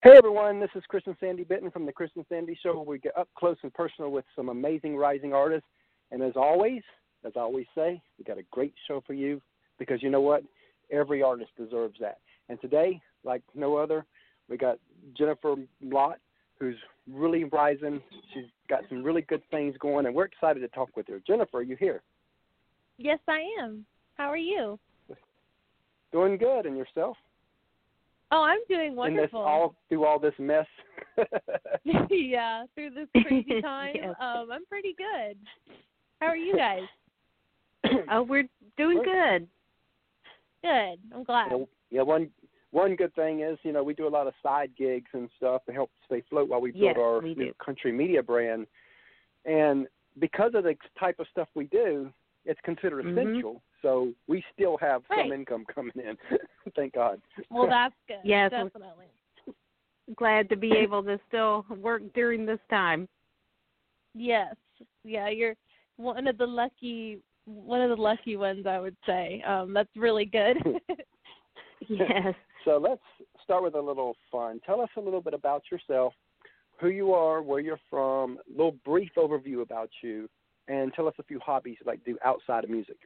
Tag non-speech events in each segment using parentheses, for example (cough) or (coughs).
Hey everyone, this is Chris and Sandy Benton from the Chris and Sandy Show. Where we get up close and personal with some amazing rising artists. And as always, as I always say, we got a great show for you because you know what? Every artist deserves that. And today, like no other, we got Jennifer Mlott, who's really rising. She's got some really good things going, and we're excited to talk with her. Jennifer, are you here? Yes, I am. How are you? Doing good, and yourself? Oh, I'm doing wonderful. In this all through all this mess. (laughs) (laughs) yeah, through this crazy (laughs) time. yes. Um, I'm pretty good. How are you guys? (clears throat) oh, we're doing good. Good. I'm glad. Yeah, yeah, one one good thing is, you know, we do a lot of side gigs and stuff to help stay afloat while we build yes, our we new country media brand. And because of the type of stuff we do, it's considered mm-hmm. essential. So we still have right. some income coming in. (laughs) Thank God. Well, that's good. yes, definitely. Glad to be able to still work during this time. Yes. Yeah, you're one of the lucky one of the lucky ones I would say. Um that's really good. (laughs) (laughs) yes. So let's start with a little fun. Tell us a little bit about yourself, who you are, where you're from, a little brief overview about you, and tell us a few hobbies you like to do outside of music.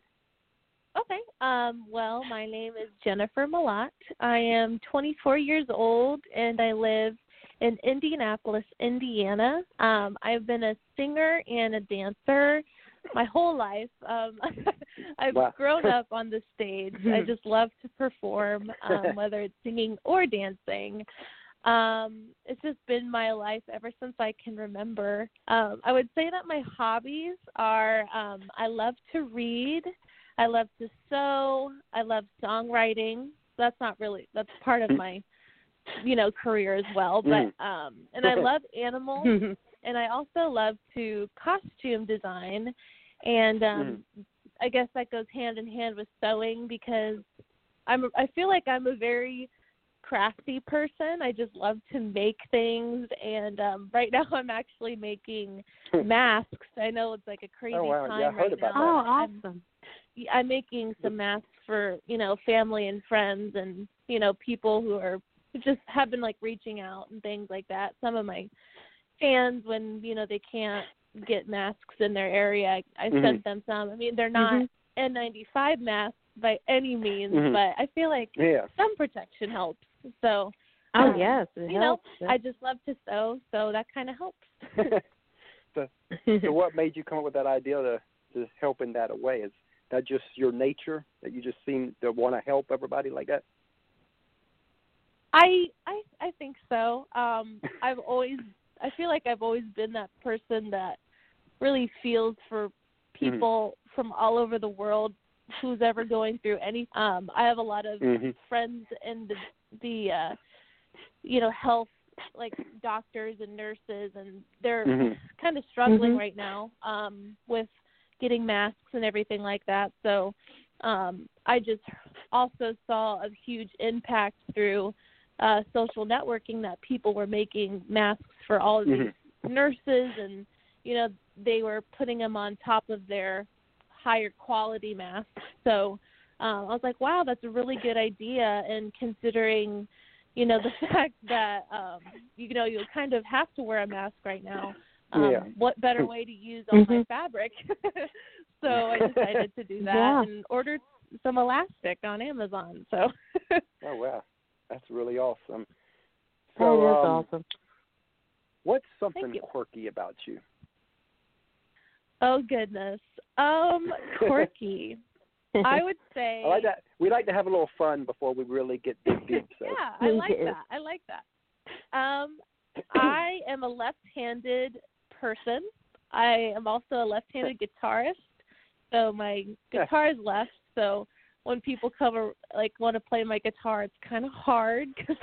Okay. Um, well, my name is Jennifer Mlott. I am 24 years old and I live in Indianapolis, Indiana. Um, I've been a singer and a dancer my whole life. Um, (laughs) I've wow. grown up on the (laughs) stage. I just love to perform, um, (laughs) whether it's singing or dancing. Um, it's just been my life ever since I can remember. Um, I would say that my hobbies are um, I love to read. I love to sew. I love songwriting. That's not really that's part of Mm. my you know career as well. But um and I love animals (laughs) and I also love to costume design and um I guess that goes hand in hand with sewing because I'm I feel like I'm a very crafty person. I just love to make things and um right (laughs) now I'm actually making (laughs) masks. I know it's like a crazy Oh, wow. time Yeah, I heard right about now. Oh, I'm- awesome. I'm making some masks for you know family and friends and you know people who are who just have been like reaching out and things like that. Some of my fans when you know they can't get masks in their area, I, I Mhm. sent them some. I mean they're not Mhm. N95 masks by any means, Mhm. but I feel like Yeah. some protection helps. So Oh um, yes, it you know, helps. I just love to sew, so that kind of helps. (laughs) so, so (laughs) what made you come up with that idea to to help in that way? Is that just your nature that you just seem to want to help everybody like that? I I I think so. Um (laughs) I've always I feel like I've always been that person that really feels for people from all over the world who's ever going through any um I have a lot of Mhm. friends in the the uh you know health like doctors and nurses and they're Mhm. kind of struggling Mhm. right now um with getting masks and everything like that. So um i just also saw a huge impact through uh social networking that people were making masks for all of these nurses and you know they were putting them on top of their higher quality masks. So um i was like wow that's a really good idea. And considering you know the (laughs) fact that um you know you kind of have to wear a mask right now um Yeah. what better way to use all my Mhm. fabric (laughs) so i decided to do that Yeah. and ordered some elastic on amazon so (laughs) Oh wow, that's really awesome. that So, is um, awesome. what's something quirky about you? oh goodness um quirky i would say (laughs) I like that. We like to have a little fun before we really get deep. deep so. yeah, I like that. I like that. Um, I am a left-handed person. I am also a left-handed guitarist. So my (laughs) guitar is left. So when people come ar- like want to play my guitar, it's kind of hard (laughs) because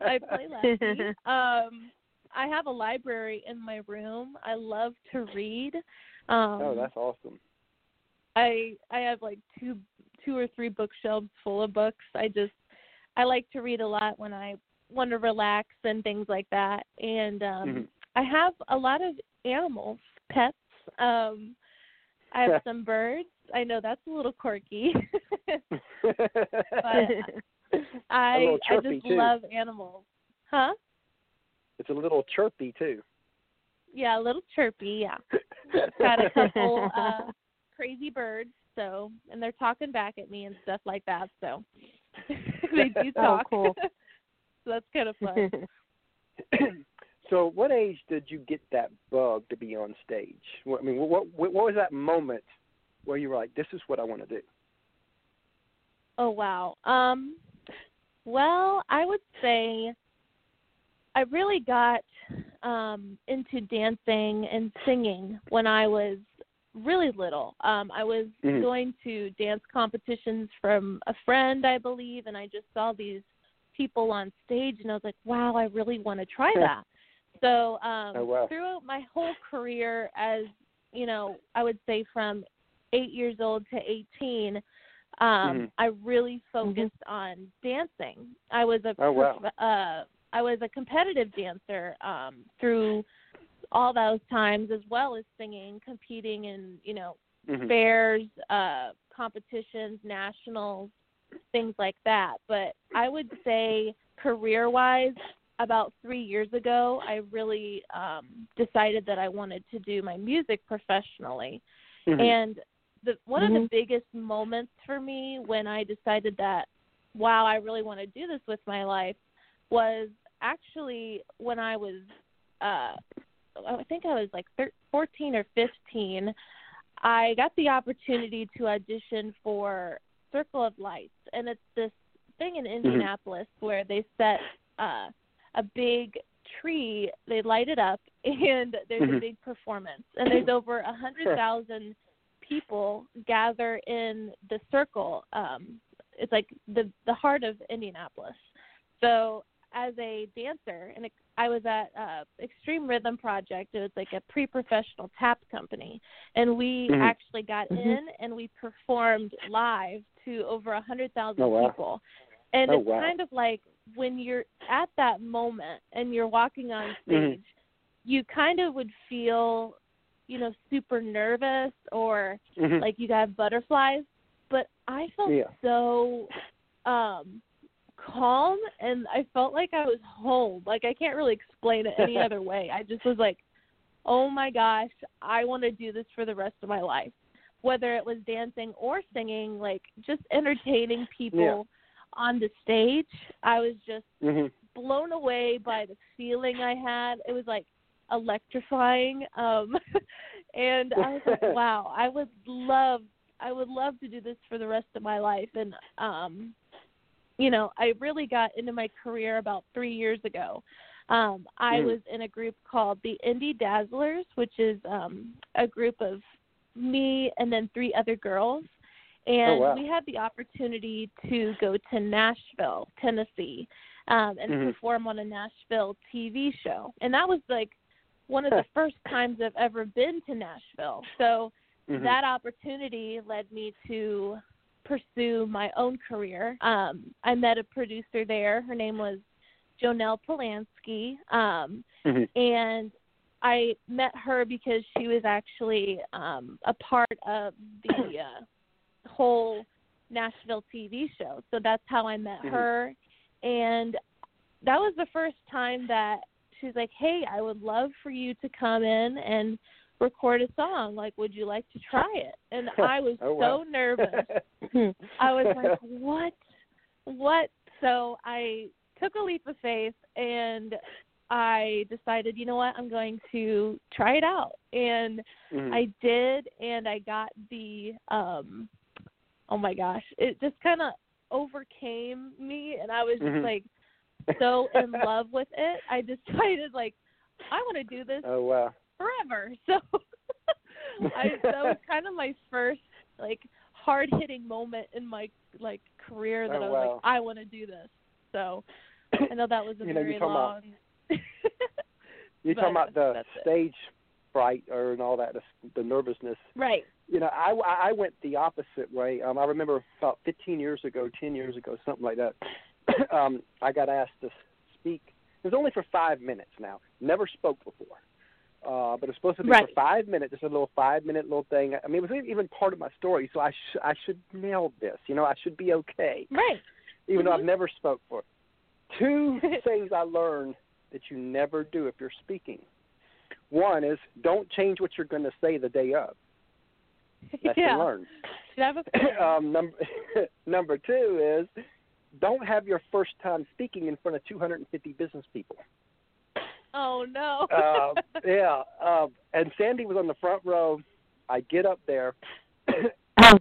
I play (laughs) lefty. um, I have a library in my room. I love to read. Um, oh, that's awesome. I I have like two two or three bookshelves full of books. I just I like to read a lot when I want to relax and things like that. And um Mhm. I have a lot of animals, pets. Um I have (laughs) some birds. I know that's a little quirky. (laughs) but (laughs) I I just too. love animals. Huh? it's a little chirpy too. Yeah, a little chirpy. Yeah, got a couple uh, crazy birds. So, and they're talking back at me and stuff like that. So they do talk. Oh, cool. so that's kind of fun. So, what age did you get that bug to be on stage? I mean, what, what what was that moment where you were like, "This is what I want to do"? Oh wow. Um well, I would say I really got um into dancing and singing when I was really little. Um I was Mhm. going to dance competitions from a friend, I believe, and I just saw these people on stage and I was like, "Wow, I really want to try that." So, um Oh, wow. throughout my whole career as, you know, I would say from 8 years old to 18, um Mhm. I really focused on dancing. I was a Oh, wow. uh I was a competitive dancer um through all those times as well as singing, competing in, you know, Mhm. fairs, uh competitions, nationals, things like that. But I would say career-wise about 3 years ago, I really um decided that I wanted to do my music professionally. Mhm. And the one of Mhm. the biggest moments for me when I decided that wow, I really want to do this with my life was actually when I was uh I think I was like thir- 14 or 15. I got the opportunity to audition for Circle of Lights and it's this thing in Indianapolis where they set uh a big tree, they light it up (laughs) and there's a Mhm. big performance and there's over a (laughs) hundred thousand people gather in the circle. Um, it's like the the heart of Indianapolis. So as a dancer, and I was at uh, Extreme Rhythm Project. It was like a pre-professional tap company, and we Mhm. actually got Mhm. in and we performed live to over a hundred thousand Oh, wow. people. And Oh, it's wow. kind of like when you're at that moment and you're walking on Mhm. stage, you kind of would feel, you know, super nervous or Mhm. like you got butterflies but i felt Yeah. so um calm and i felt like i was home like i can't really explain it any (laughs) other way i just was like oh my gosh i want to do this for the rest of my life whether it was dancing or singing like just entertaining people on the stage i was just Mhm. blown away by the feeling I had. It was like electrifying. Um (laughs) and I was like, (laughs) wow, I would love I would love to do this for the rest of my life and um you know, I really got into my career about 3 years ago. Um I Mm. was in a group called the Indie Dazzlers, which is um a group of me and then three other girls and wow. we had the opportunity to go to Nashville, Tennessee um, and Mhm. perform on a Nashville TV show. And that was like one of the first times I've ever been to Nashville. So Mhm. that opportunity led me to pursue my own career. Um, I met a producer there. Her name was Jonelle Polanski. Um, Mhm. and I met her because she was actually um, a part of the uh, whole Nashville TV show. So that's how I met Mhm. her. And that was the first time that she's like, "Hey, I would love for you to come in and record a song. Like, would you like to try it?" And (laughs) I was Oh, wow. so nervous. (laughs) I was like, "What? What?" So I took a leap of faith and I decided, you know what, I'm going to try it out. And Mhm. I did and I got the um oh my gosh, it just kind of overcame me and I was just Mhm. like (laughs) so in love with it. I decided like I want to do this Oh wow. forever. (laughs) So I that was (laughs) kind of my first like hard hitting moment in my like career that Oh, I was wow. like I want to do this. So I know that was a (coughs) You know, very talking about- long You're talking about the stage fright or and all that, the, the nervousness. right. You know, I, I went the opposite way. Um, I remember about 15 years ago, 10 years ago, something like that. (clears throat) um, I got asked to speak. It was only for five minutes. Now, never spoke before, uh, but it was supposed to be Right. for five minutes. Just a little five-minute little thing. I mean, it was even part of my story, so I sh- I should nail this. You know, I should be okay Right. even though Mhm. I've never spoke for. Two (laughs) things I learned that you never do if you're speaking. One is don't change what you're going to say the day of. (laughs) Lesson yeah. learned. Should have a (coughs) um, number (laughs) number two is don't have your first time speaking in front of 250 business people. Oh no. uh, yeah, uh, and Sandy was on the front row. I get up there, (coughs)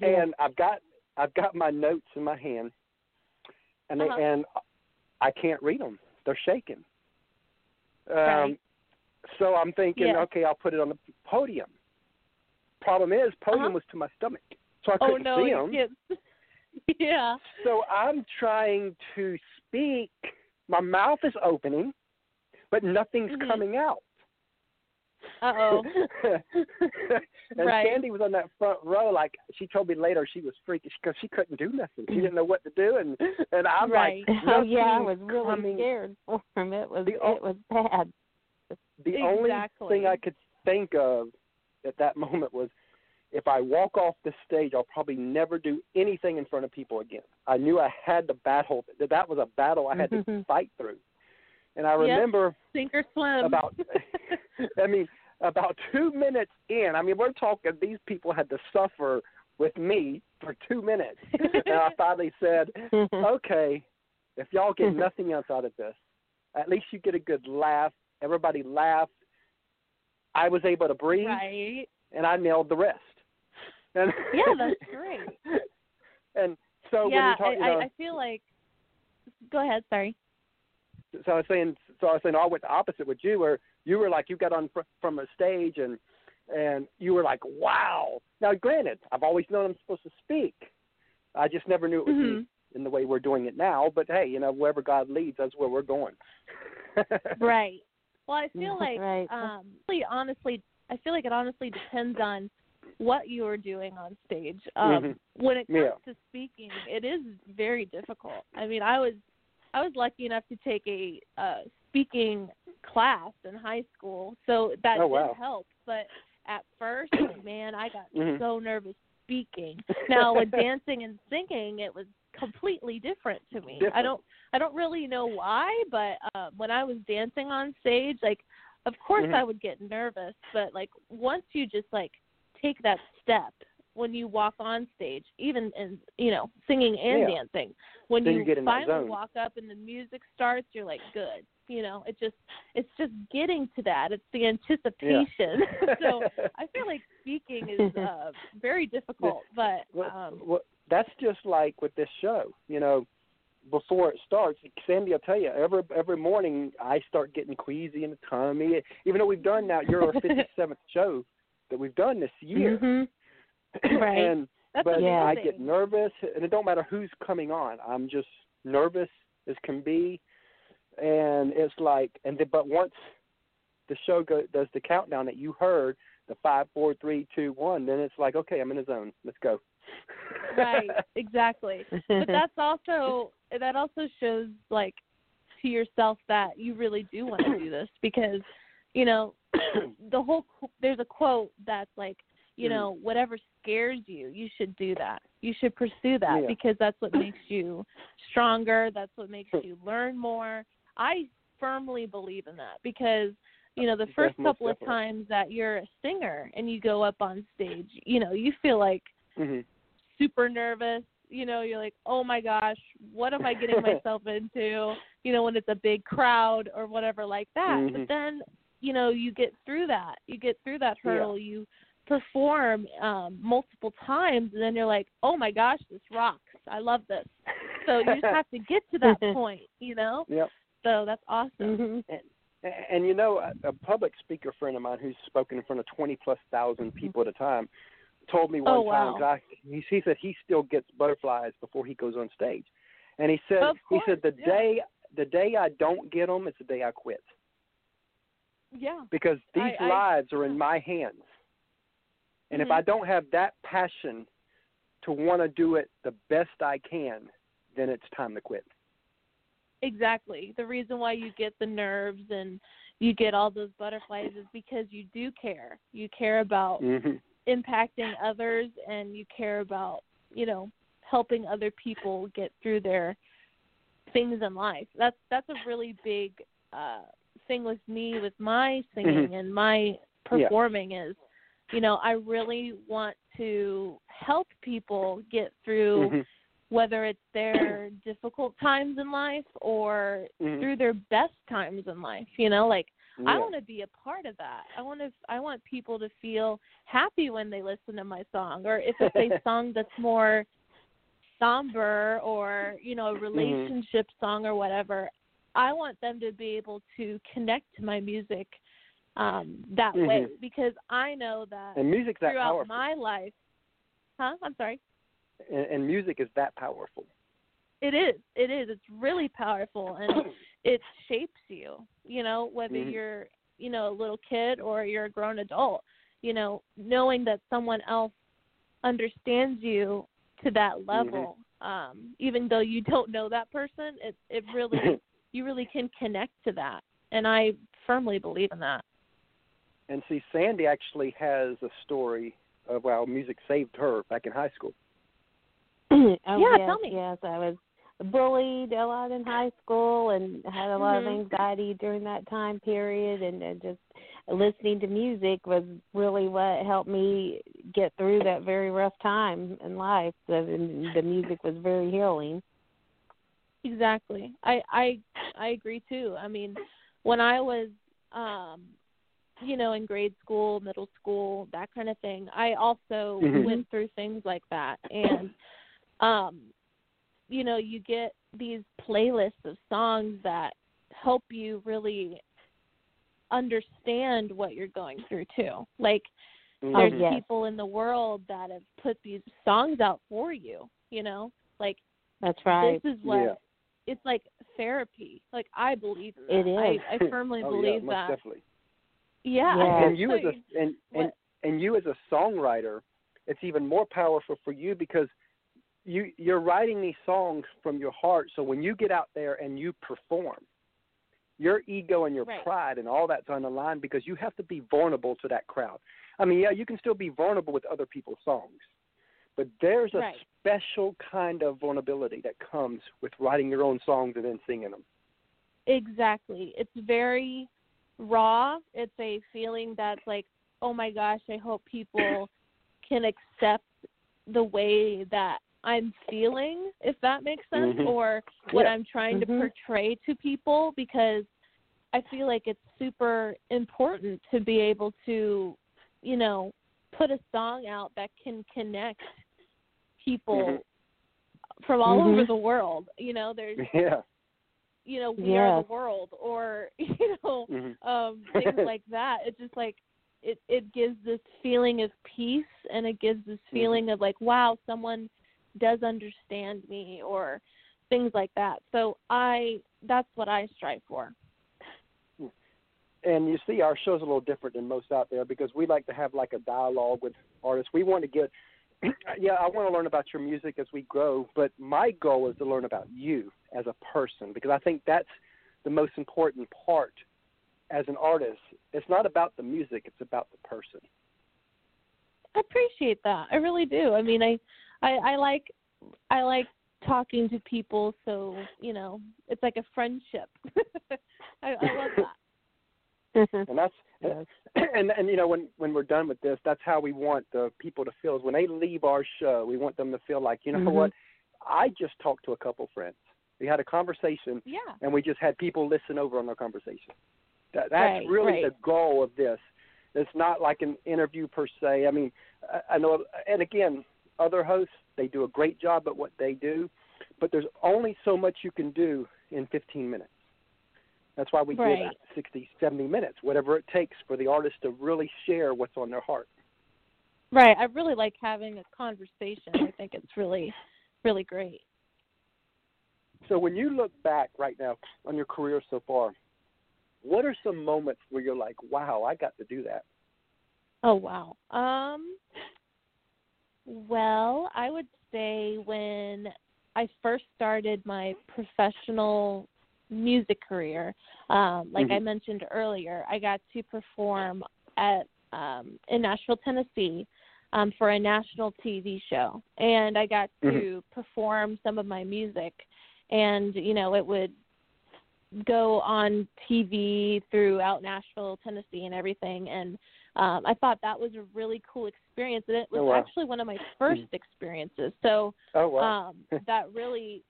and I've got I've got my notes in my hand, and Uh-huh. they, and I can't read them. They're shaking. Um, Right. So I'm thinking, Yeah. okay, I'll put it on the podium. Problem is, podium Uh-huh. was to my stomach, so I oh couldn't no, see him. (laughs) yeah. So I'm trying to speak. My mouth is opening, but nothing's Mhm. coming out. Uh oh. (laughs) and Right. Sandy was on that front row. Like she told me later, she was freakish because she couldn't do nothing. She didn't know what to do, and and I'm Right. like, (laughs) Oh yeah, I was really coming. scared for him. It was The it was bad. The only thing I could think of at that (laughs) moment was, if I walk off the stage, I'll probably never do anything in front of people again. I knew I had to battle. That that was a battle I had to Mhm. fight through. And I Yep. remember Sink or swim. about (laughs) (laughs) I mean, about two minutes in, I mean, we're talking these people had to suffer with me for two minutes. and I finally said, Okay, if y'all get nothing else out of this, at least you get a good laugh. Everybody laughed. I was able to breathe right. and I nailed the rest. And Yeah, that's great. (laughs) and so yeah, when you talk, you I, know, I, I feel like. Go ahead. Sorry. so I was saying, so I was saying, I went the opposite with you, where you were like, you got on fr- from a stage and and you were like, wow. Now, granted, I've always known I'm supposed to speak. I just never knew it would Mhm. be in the way we're doing it now. But hey, you know, wherever God leads, that's where we're going. (laughs) Right. Well, I feel like Right. um really honestly I feel like it honestly depends on what you are doing on stage. Um Mhm. when it comes Yeah. to speaking, it is very difficult. I mean, I was I was lucky enough to take a uh speaking class in high school, so that Oh, did help, but at first, (coughs) man, I got Mhm. so nervous speaking. (laughs) Now, with dancing and singing, it was completely different to me. I don't I don't really know why, but uh, when I was dancing on stage, like of course Mhm. I would get nervous, but like once you just like take that step when you walk on stage, even in you know singing and Yeah. dancing, when Then you, you finally walk up and the music starts, you're like good. You know, it just it's just getting to that. It's the anticipation. (laughs) (laughs) so I feel like speaking is uh, very difficult, but Well, um, well, that's just like with this show. You know, before it starts, Sandy I'll tell you every every morning I start getting queasy in the tummy. Even though we've done now, you're our 57th (laughs) show that we've done this year, Mhm. (clears throat) Right. and that's but Yeah. I get nervous, and it don't matter who's coming on. I'm just nervous as can be, and it's like, and the, but once the show go, does the countdown that you heard, the five, four, three, two, one, then it's like, okay, I'm in the zone. Let's go. right (laughs) exactly but (laughs) that's also that also shows like to yourself that you really do want to do (clears throat) this because you know (clears throat) the whole there's a quote that's like you Mhm. know whatever scares you you should do that you should pursue that Yeah. because that's what makes (clears throat) you stronger that's what makes you learn more i firmly believe in that because you know the first couple of times that you're a singer and you go up on stage you know you feel like hmm super nervous. You know, you're like, oh my gosh, what am I getting (laughs) myself into? You know, when it's a big crowd or whatever like that. Mhm. But then, you know, you get through that. You get through that Yeah. hurdle. You perform um multiple times and then you're like, oh my gosh, this rocks. I love this. So you just have to get to that (laughs) point, you know? Yep. So that's awesome. Mhm. And, and you know, a, a public speaker friend of mine who's spoken in front of 20 plus thousand people at a time told me one Oh, time, wow. 'cause I, he, he said he still gets butterflies before he goes on stage. And he said, he said, the yeah. day, the day I don't get them, it's the day I quit. Yeah. because these I- I- lives are in my hands. And if Mhm. I don't have that passion to want to do it the best I can, then it's time to quit. Exactly. The reason why you get the nerves and you get all those butterflies is because you do care. You care about Mm-hmm. Impacting others and you care about, you know, helping other people get through their things in life. That's that's a really big uh thing with me with my singing and my performing is you know i really want to help people get through Mhm. whether it's their difficult times in life or Mhm. through their best times in life you know like i want to be a part of that. I want to i want people to feel happy when they listen to my song or if it's a (laughs) song that's more somber or you know a relationship song or whatever i want them to be able to connect to my music um that way Mhm. because i know that And music's that throughout powerful. my life huh? I'm sorry? And, and music is that powerful. it is. It is. It's really powerful and (clears throat) it shapes you you know whether Mhm. you're you know a little kid or you're a grown adult you know knowing that someone else understands you to that level um even though you don't know that person it it really (laughs) you really can connect to that and i firmly believe in that And see, Sandy actually has a story of how music saved her back in high school. (clears throat) oh, Yeah, yes, tell me. Yes, I was bullied a lot in high school and had a lot Mhm. of anxiety during that time period and, and just listening to music was really what helped me get through that very rough time in life. The, the music was very healing. Exactly. I I I agree too. I mean, when I was um you know, in grade school, middle school, that kind of thing, I also Mhm. went through things like that and um you know, you get these playlists of songs that help you really understand what you're going through too. Like Mhm. there's yes. people in the world that have put these songs out for you, you know? Like That's right. this is what Yeah. it's like therapy. Like I believe in that. It is. I, I firmly (laughs) oh, believe yeah, that. definitely. Yeah. Yeah. And you as a (laughs) and, and and you as a songwriter, it's even more powerful for you because you you're writing these songs from your heart. So when you get out there and you perform, your ego and your Right. pride and all that's on the line because you have to be vulnerable to that crowd. I mean, yeah, you can still be vulnerable with other people's songs, but there's a Right. special kind of vulnerability that comes with writing your own songs and then singing them. Exactly. It's very raw. It's a feeling that's like, oh my gosh, I hope people can accept the way that I'm feeling, if that makes sense, Mhm. or what Yeah. I'm trying Mhm. to portray to people because I feel like it's super important to be able to, you know, put a song out that can connect people Mhm. from all over the world. You know, there's (laughs) Yeah. you know, we are the world or (laughs) you know, Mhm. um (laughs) things like that. It's just like it it gives this feeling of peace and it gives this Mm-hmm. feeling of like, wow, someone does understand me or things like that. So I that's what I strive for. and you see our show's a little different than most out there because we like to have like a dialogue with artists we want to get (clears throat) yeah i want to learn about your music as we grow but my goal is to learn about you as a person because i think that's the most important part as an artist it's not about the music it's about the person I appreciate that. I really do. I mean, I I I like I like talking to people so, you know, it's like a friendship. (laughs) I, I love that. and that's Yes. (clears throat) and and you know when when we're done with this that's how we want the people to feel is when they leave our show we want them to feel like you know Mhm. what i just talked to a couple friends we had a conversation Yeah. and we just had people listen over on our conversation that that's Right, really right. the goal of this it's not like an interview per se i mean I, I know and again other hosts they do a great job at what they do but there's only so much you can do in 15 minutes that's why we Right. give 60, 70 minutes, whatever it takes for the artist to really share what's on their heart. Right. I really like having a conversation. I think it's really, really great. So when you look back right now on your career so far, what are some moments where you're like, "Wow, I got to do that"? Oh wow. Um. Well, I would say when I first started my professional music career, um, like I Mhm. mentioned earlier, I got to perform at um, in Nashville, Tennessee, um, for a national TV show, and I got to perform some of my music, and you know it would go on TV throughout Nashville, Tennessee, and everything. And um, I thought that was a really cool experience, and it was Oh, wow. actually one of my first experiences. So Oh wow. um, that really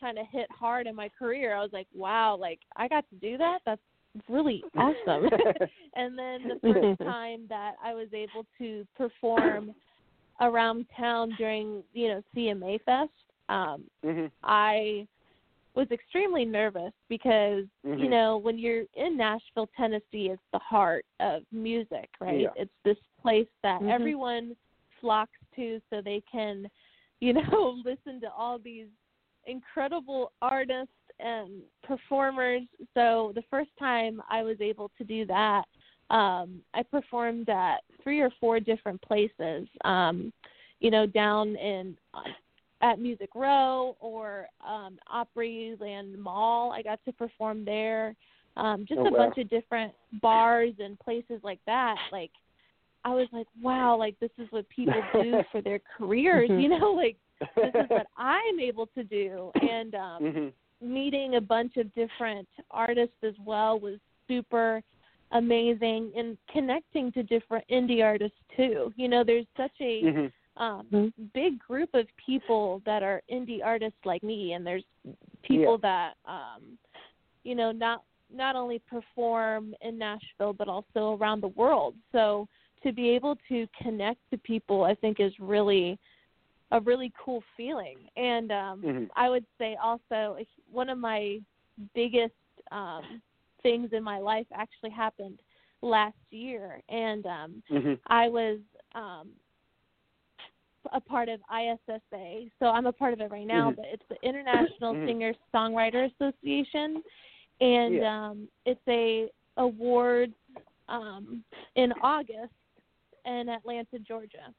kind of hit hard in my career. I was like, wow, like I got to do that. That's really (laughs) awesome. (laughs) and then the first (laughs) time that I was able to perform around town during, you know, CMA Fest, um, mhm. I was extremely nervous because, you Mhm. know, when you're in Nashville, Tennessee, it's the heart of music, right? Yeah. It's this place that Mhm. everyone flocks to so they can, you know, (laughs) listen to all these incredible artists and performers. So the first time I was able to do that, um, I performed at three or four different places. Um, you know, down in at Music Row or um, Opryland Mall. I got to perform there. Um, just Oh, a wow. bunch of different bars and places like that. Like I was like, wow, like this is what people (laughs) do for their careers. You know, like this is what I'm able to do. And um, mhm. meeting a bunch of different artists as well was super amazing and connecting to different indie artists too. You know, there's such a Mhm. Um Mhm. big group of people that are indie artists like me and there's people that um you know not not only perform in Nashville but also around the world. So to be able to connect to people I think is really a really cool feeling. And um Mhm. I would say also one of my biggest um things in my life actually happened last year and um Mhm. I was um a part of ISSA. So I'm a part of it right now, Mhm. but it's the International Mhm. Singer Songwriter Association and Yeah. um it's a awards um in August in Atlanta, Georgia.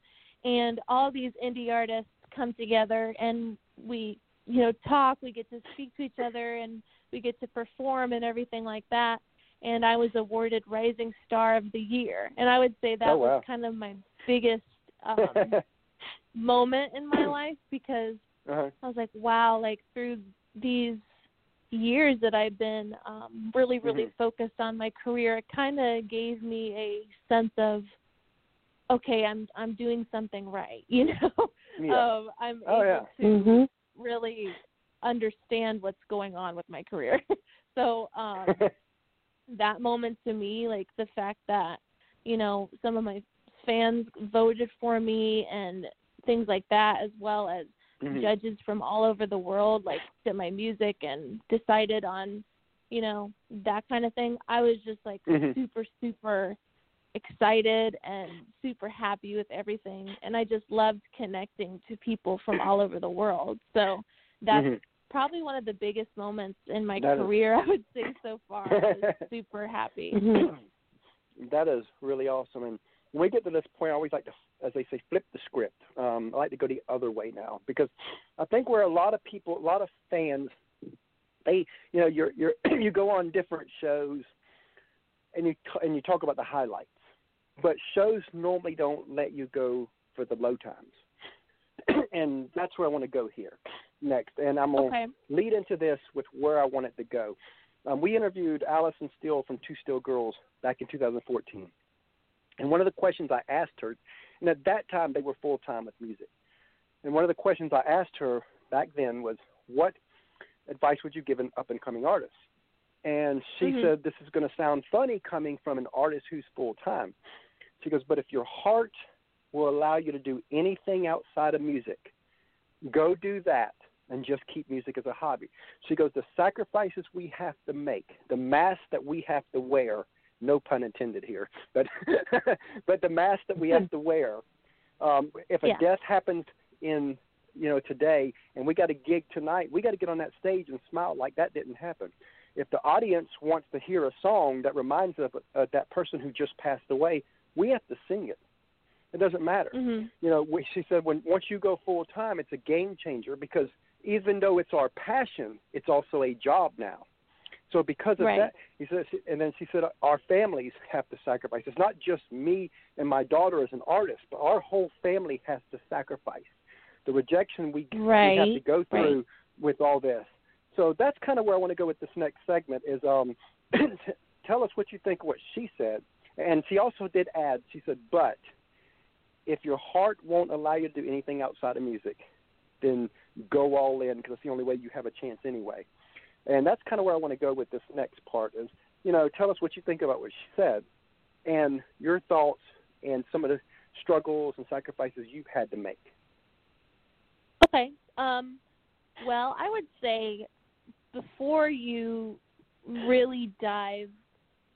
And all these indie artists come together and we you know talk, we get to speak to each other and we get to perform and everything like that. And I was awarded Rising Star of the Year. And I would say that Oh, wow. was kind of my biggest um (laughs) moment in my life because (clears throat) uh-huh. I was like, wow, like through these years that I've been um really, really Mhm. focused on my career, it kinda gave me a sense of okay, I'm I'm doing something right, (laughs) you know? Yeah. Um I'm Oh, able yeah. to Mhm. really understand what's going on with my career. (laughs) so um (laughs) that moment to me, like the fact that, you know, some of my fans voted for me and things like that, as well as Mhm. judges from all over the world like looked at my music and decided on, you know, that kind of thing. I was just like Mhm. super, super excited and super happy with everything and I just loved connecting to people from all over the world. So that's Mhm. probably one of the biggest moments in my That is- career I would say so far. I was (laughs) super happy. Mhm. that is really awesome. And when we get to this point, I always like to, as they say, flip the script. Um, I like to go the other way now because I think where a lot of people, a lot of fans, they, you know, you're you're (clears throat) you go on different shows, and you t- and you talk about the highlights, but shows normally don't let you go for the low times, (clears throat) and that's where I want to go here next. And I'm gonna Okay. lead into this with where I want it to go. Um, we interviewed Allison Steele from Two Steel Girls back in 2014. And one of the questions I asked her, and at that time they were full time with music. And one of the questions I asked her back then was, What advice would you give an up and coming artist? And she Mhm. said, This is going to sound funny coming from an artist who's full time. She goes, But if your heart will allow you to do anything outside of music, go do that and just keep music as a hobby. She goes, The sacrifices we have to make, the mask that we have to wear, no pun intended here, but (laughs) but the mask that we have to wear. Um, if a Yeah. death happens in you know today and we got a gig tonight, we got to get on that stage and smile like that didn't happen. If the audience wants to hear a song that reminds them of uh, that person who just passed away, we have to sing it. It doesn't matter Mhm. you know, we, she said when once you go full time, it's a game changer because even though it's our passion, it's also a job now. So because of Right. that, he says, and then she said, our families have to sacrifice. It's not just me and my daughter as an artist, but our whole family has to sacrifice. The rejection we, we have to Right, go right. through with all this. So that's kind of where I want to go with this next segment. Is um, (clears throat) tell us what you think of what she said, and she also did add. She said, but if your heart won't allow you to do anything outside of music, then go all in because it's the only way you have a chance anyway. And that's kind of where I want to go with this next part. Is you know, tell us what you think about what she said, and your thoughts and some of the struggles and sacrifices you've had to make. Okay. Um, well, I would say before you really dive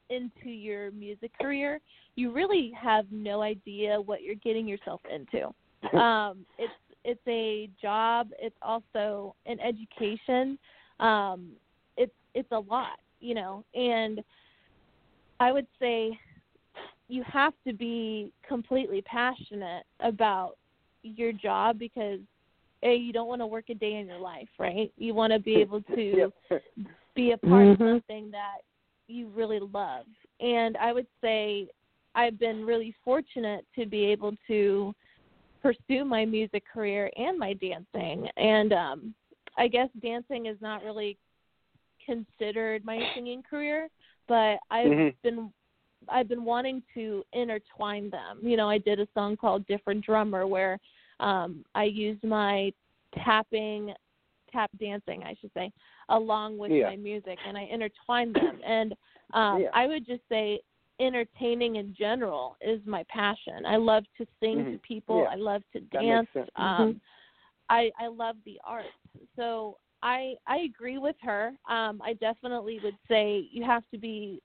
into your music career, you really have no idea what you're getting yourself into. (laughs) Um, it's it's a job. It's also an education. Um, it's it's a lot, you know, and I would say you have to be completely passionate about your job because a you don't want to work a day in your life, right? You want to be (laughs) able to be a part mm-hmm. of something that you really love. And I would say I've been really fortunate to be able to pursue my music career and my dancing. And um I guess dancing is not really considered my singing career, but I've mm-hmm. been I've been wanting to intertwine them. You know, I did a song called Different Drummer where um I used my tapping tap dancing, I should say, along with yeah. my music and I intertwined them (clears throat) and um yeah. I would just say entertaining in general is my passion. I love to sing mm-hmm. to people. Yeah. I love to dance. Um Mm-hmm. I I love the arts. So I I agree with her. Um I definitely would say you have to be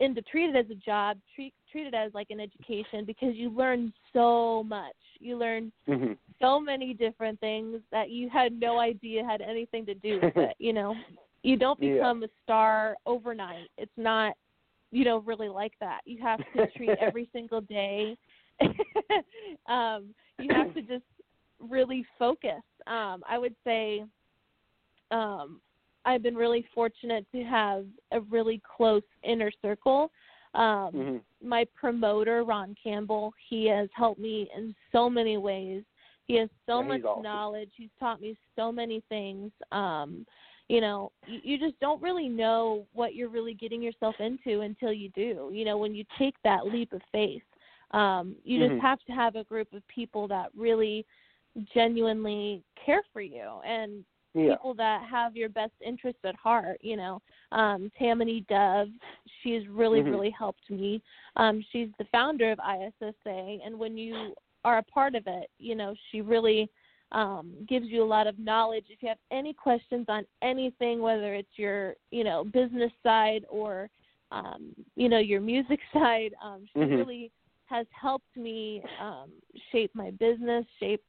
into treat it as a job, treat treat it as like an education because you learn so much. You learn Mm-hmm. so many different things that you had no idea had anything to do with it, (laughs) you know. You don't Yeah. become a star overnight. It's not you know really like that. You have to treat (laughs) every single day (laughs) um you have to just really focus. Um I would say um I've been really fortunate to have a really close inner circle. Um hmm my promoter Ron Campbell, he has helped me in so many ways. He has so much he's knowledge. He's taught me so many things. Um, you know, you, you just don't really know what you're really getting yourself into until you do. You know, when you take that leap of faith, um, you Mhm. just have to have a group of people that really genuinely care for you and Yeah. people that have your best interests at heart. You know, um, Tammany Dove, she's really, Mhm. really helped me. Um, she's the founder of ISSA, and when you are a part of it, you know, she really um, gives you a lot of knowledge. If you have any questions on anything, whether it's your, you know, business side or, um, you know, your music (laughs) side, um, she Mhm. really has helped me um, shape my business, shaped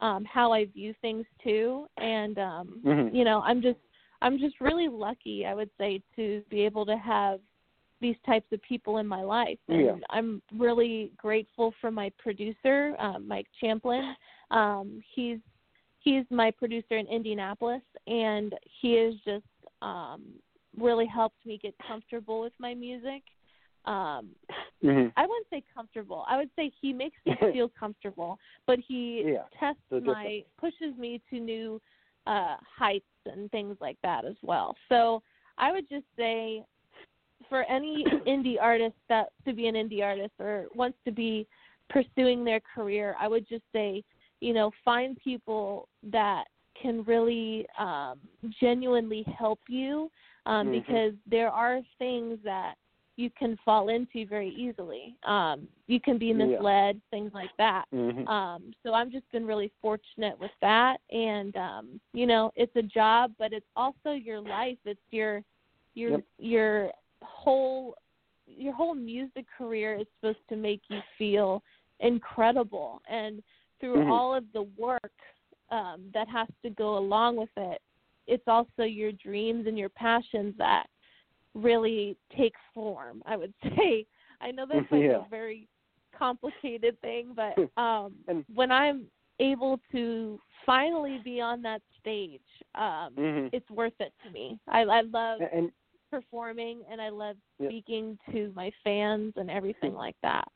um, how I view things too, and um, Mhm. you know, I'm just I'm just really lucky, I would say, to be able to have these types of people in my life, and Yeah. I'm really grateful for my producer, um, Mike Champlin. Um, he's he's my producer in Indianapolis, and he has just um, really helped me get comfortable with my music. Um, Mhm. I wouldn't say comfortable. I would say he makes me (laughs) feel comfortable, but he Yeah, tests my pushes me to new uh heights and things like that as well. So I would just say for any (coughs) indie artist that to be an indie artist or wants to be pursuing their career, I would just say, you know, find people that can really um genuinely help you um Mhm. because there are things that you can fall into very easily. Um, you can be Yeah. misled, things like that. Mhm. Um, so I've just been really fortunate with that, and um, you know, it's a job, but it's also your life. It's your your Yep. your whole your whole music career is supposed to make you feel incredible, and through Mhm. all of the work um, that has to go along with it, it's also your dreams and your passions that really take form. I would (laughs) say. I know that's like Yeah. a very complicated thing, but (laughs) um And- when I'm able to finally be on that stage, um Mhm. it's worth it to me. I I love And performing and I love Yeah. speaking to my fans and everything like that.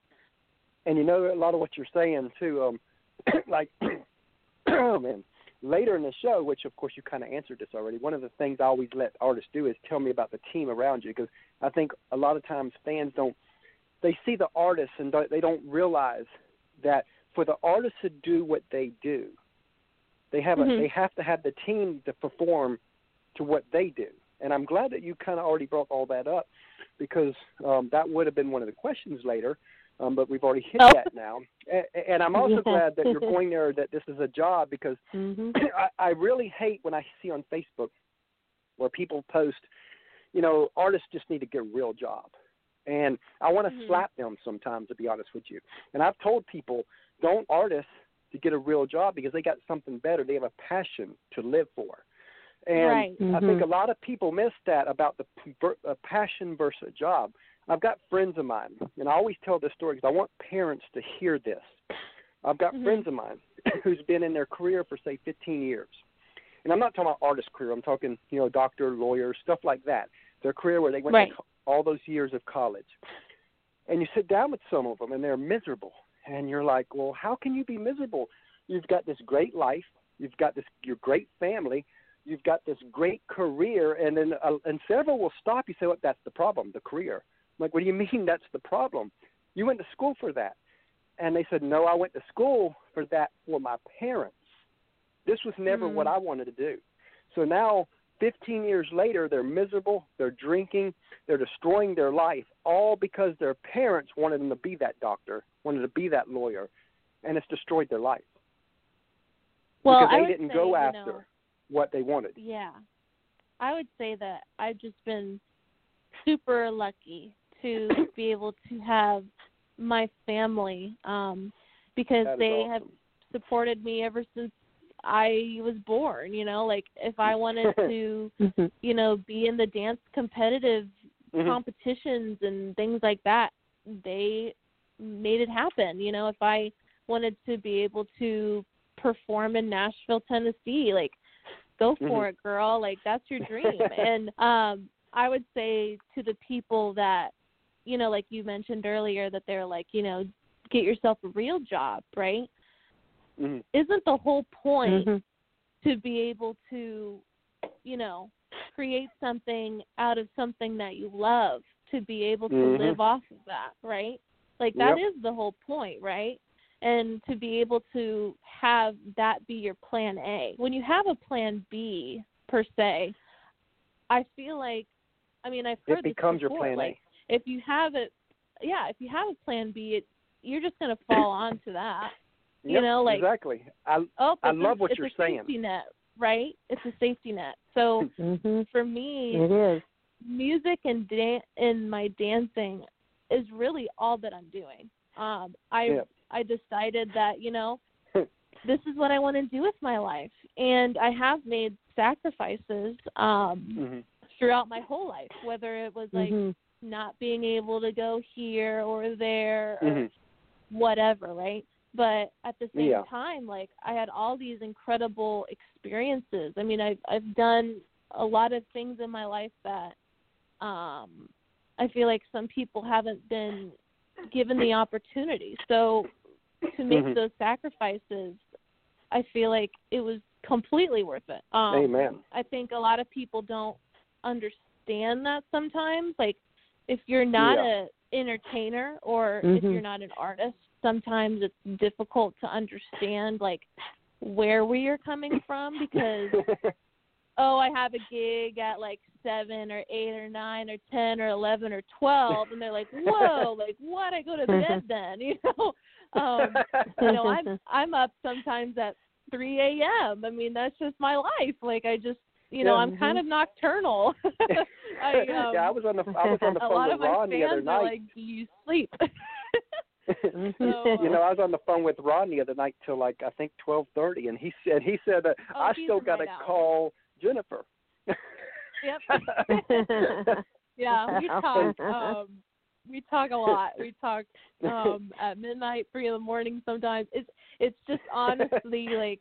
and you know a lot of what you're saying too. Um, (clears throat) like, (clears throat) oh man, later in the show, which of course you kind of answered this already, one of the things I always let artists do is tell me about the team around you because I think a lot of times fans don't they see the artist and don't, they don't realize that for the artists to do what they do, they have mm-hmm. a, they have to have the team to perform to what they do. And I'm glad that you kind of already brought all that up because um, that would have been one of the questions later um, but we've already hit oh. that now. And, and I'm also glad that you're (laughs) going there that this is a job because mm-hmm. (clears throat) I, I really hate when I see on Facebook where people post, you know, artists just need to get a real job. And I want to mm-hmm. slap them sometimes, to be honest with you. And I've told people, don't artists to get a real job because they got something better. They have a passion to live for. And right. mm-hmm. I think a lot of people miss that about the uh, passion versus a job. I've got friends of mine, and I always tell this story because I want parents to hear this. I've got mm-hmm. friends of mine (clears throat) who's been in their career for say 15 years, and I'm not talking about artist career. I'm talking you know doctor, lawyer, stuff like that. Their career where they went right. all those years of college, and you sit down with some of them and they're miserable, and you're like, well, how can you be miserable? You've got this great life, you've got this your great family, you've got this great career, and then uh, and several will stop you say, "What? That's the problem, the career." I'm like, what do you (laughs) mean that's the problem? You went to school for that. And they said, no, I went to school for that for my parents. This was never mm. what I wanted to do. So now, 15 years later, they're miserable, they're drinking, they're destroying their life, all because their parents wanted them to be that doctor, wanted to be that lawyer, and it's destroyed their life. Well, because they I didn't say, go you after know, what they wanted. Yeah. I would say that I've just been super lucky to (coughs) be able to have my family um because they awesome. have supported me ever since I was born, you know, like if I wanted (laughs) to, Mm-hmm. you know, be in the dance competitive Mhm. competitions and things like that, they made it happen, you know, if I wanted to be able to perform in Nashville, Tennessee, like go for Mhm. it, girl, like that's your dream. (laughs) and um I would say to the people that you know, like you mentioned earlier, that they're like, you know, get yourself a real job, right? Mhm. Isn't the whole point Mhm. to be able to, you know, create something out of something that you love, to be able to Mhm. live off of that, right? Like that is Yep. the whole point, right? And to be able to have that be your plan A. When you have a plan B per se, I feel like I mean I've heard It this becomes your plan like, if you have it yeah if you have a plan b it you're just going to fall (laughs) onto that A. you Yep, know, like- exactly. I oh I love what it's you're a saying. safety net right it's a safety net so Mhm. for me It is. music and dan- and my dancing is really all that i'm doing um i Yeah. i decided that you know (laughs) this is what i want to do with my life and i have made sacrifices um Mhm. throughout my whole life whether it was like Mhm. Not being able to go here or there or Mhm. whatever, right? But at the same Yeah. time, like I had all these incredible experiences. I mean, I've I've done a lot of things in my life that um I feel like some people haven't been given the opportunity. So to make Mhm. those sacrifices, I feel like it was completely worth it. Um Amen. I think a lot of people don't understand that sometimes. Like if you're not Yeah. a entertainer or if Mhm. you're not an artist, sometimes it's difficult to understand like where we are coming from because (laughs) oh, I have a gig at like seven or eight or nine or ten or eleven or twelve and they're like, Whoa, (laughs) like what I go to bed then, (laughs) you know? Um you know, I'm I'm up sometimes at three AM. I mean, that's just my life. Like I just you know, Yeah. I'm kind of nocturnal. (laughs) (laughs) I um yeah, I was on the I was on the (laughs) phone with Ron the other night. like, Do you sleep? you know, I was on the phone with Ron the other night till like I think twelve thirty, and he said he said uh, Oh, I still got to call Jennifer. Yep. yeah, we talk um we talk a lot. We talk um at midnight, three in the morning sometimes. It's it's just honestly like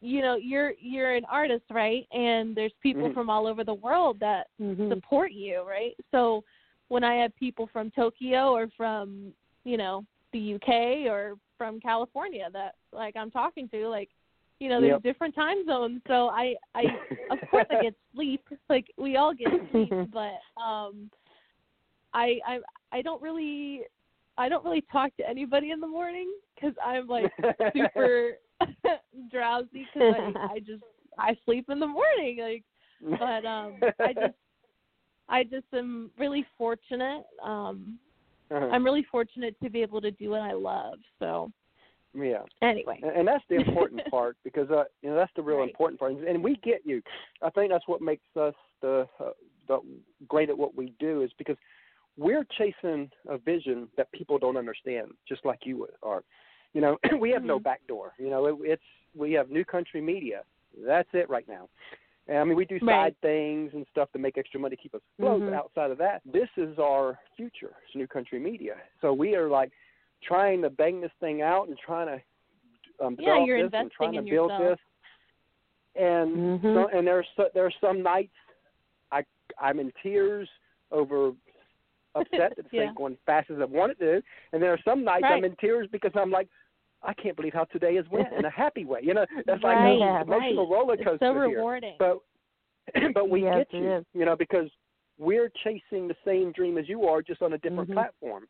you know, you're you're an artist, right? And there's people Mhm. from all over the world that Mhm. support you, right? So when I have people from Tokyo or from, you know, the UK or from California that like I'm talking to, like you know, there's Yep. different time zones. So I, I, of course, I get (laughs) sleep. Like we all get sleep, (laughs) but um, I, I, I don't really, I don't really talk to anybody in the morning because I'm like super (laughs) drowsy because I, I just I sleep in the morning. Like, but um, I just, (laughs) I just am really fortunate. Um, Uh-huh. I'm really fortunate to be able to do what I love. So yeah. anyway, And, and that's the important (laughs) part because uh, you know that's the real Right. important part, and we get you. I think that's what makes us the, uh, the great at what we do is because we're chasing a vision that people don't understand, just like you are. You know, (clears throat) we have no Mhm. back door. You know, it, it's we have new country media. That's it right now. And, I mean, we do side Right. things and stuff to make extra money to keep us afloat. But Mhm. outside of that, this is our future. It's new country media. So we are like trying to bang this thing out and trying to um, Yeah, you're this investing and trying in to build yourself. this. And Mhm. so, and there's so, there are some nights I I'm in tears over upset (laughs) that Yeah. things going as fast as I want it to, and there are some nights Right. I'm in tears because I'm like. I can't believe how today has went in a (laughs) happy way. You know, that's like Right, an emotional right. roller it's coaster so here but (clears throat) but we Yes, get you, is. you know, because we're chasing the same dream as you are, just on a different Mhm. platform.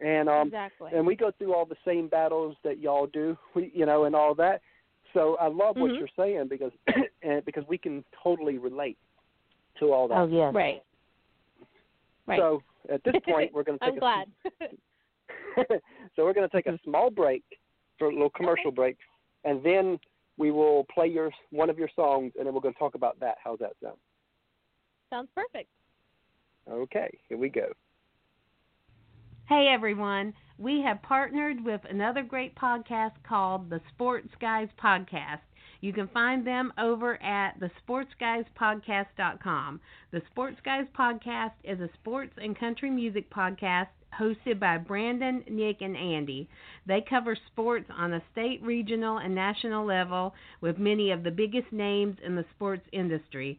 And um, exactly. and we go through all the same battles that y'all do, we, you know, and all that. So I love what Mhm. you're saying because (clears throat) and because we can totally relate to all that. Oh yes. right. Right. So at this point, we're going (laughs) to take I'm a glad. (laughs) so we're going to take a (laughs) small break for a little commercial break, and then we will play your one of your songs, and then we're going to talk about that. How's that sound? Sounds perfect. Okay, here we go. Hey everyone, we have partnered with another great podcast called the Sports Guys Podcast. You can find them over at thesportsguyspodcast.com. The Sports Guys Podcast is a sports and country music podcast hosted by Brandon, Nick, and Andy. They cover sports on a state, regional, and national level with many of the biggest names in the sports industry.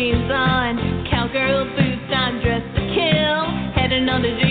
Jeans on. Cowgirl boots, I'm dressed to kill. Heading on to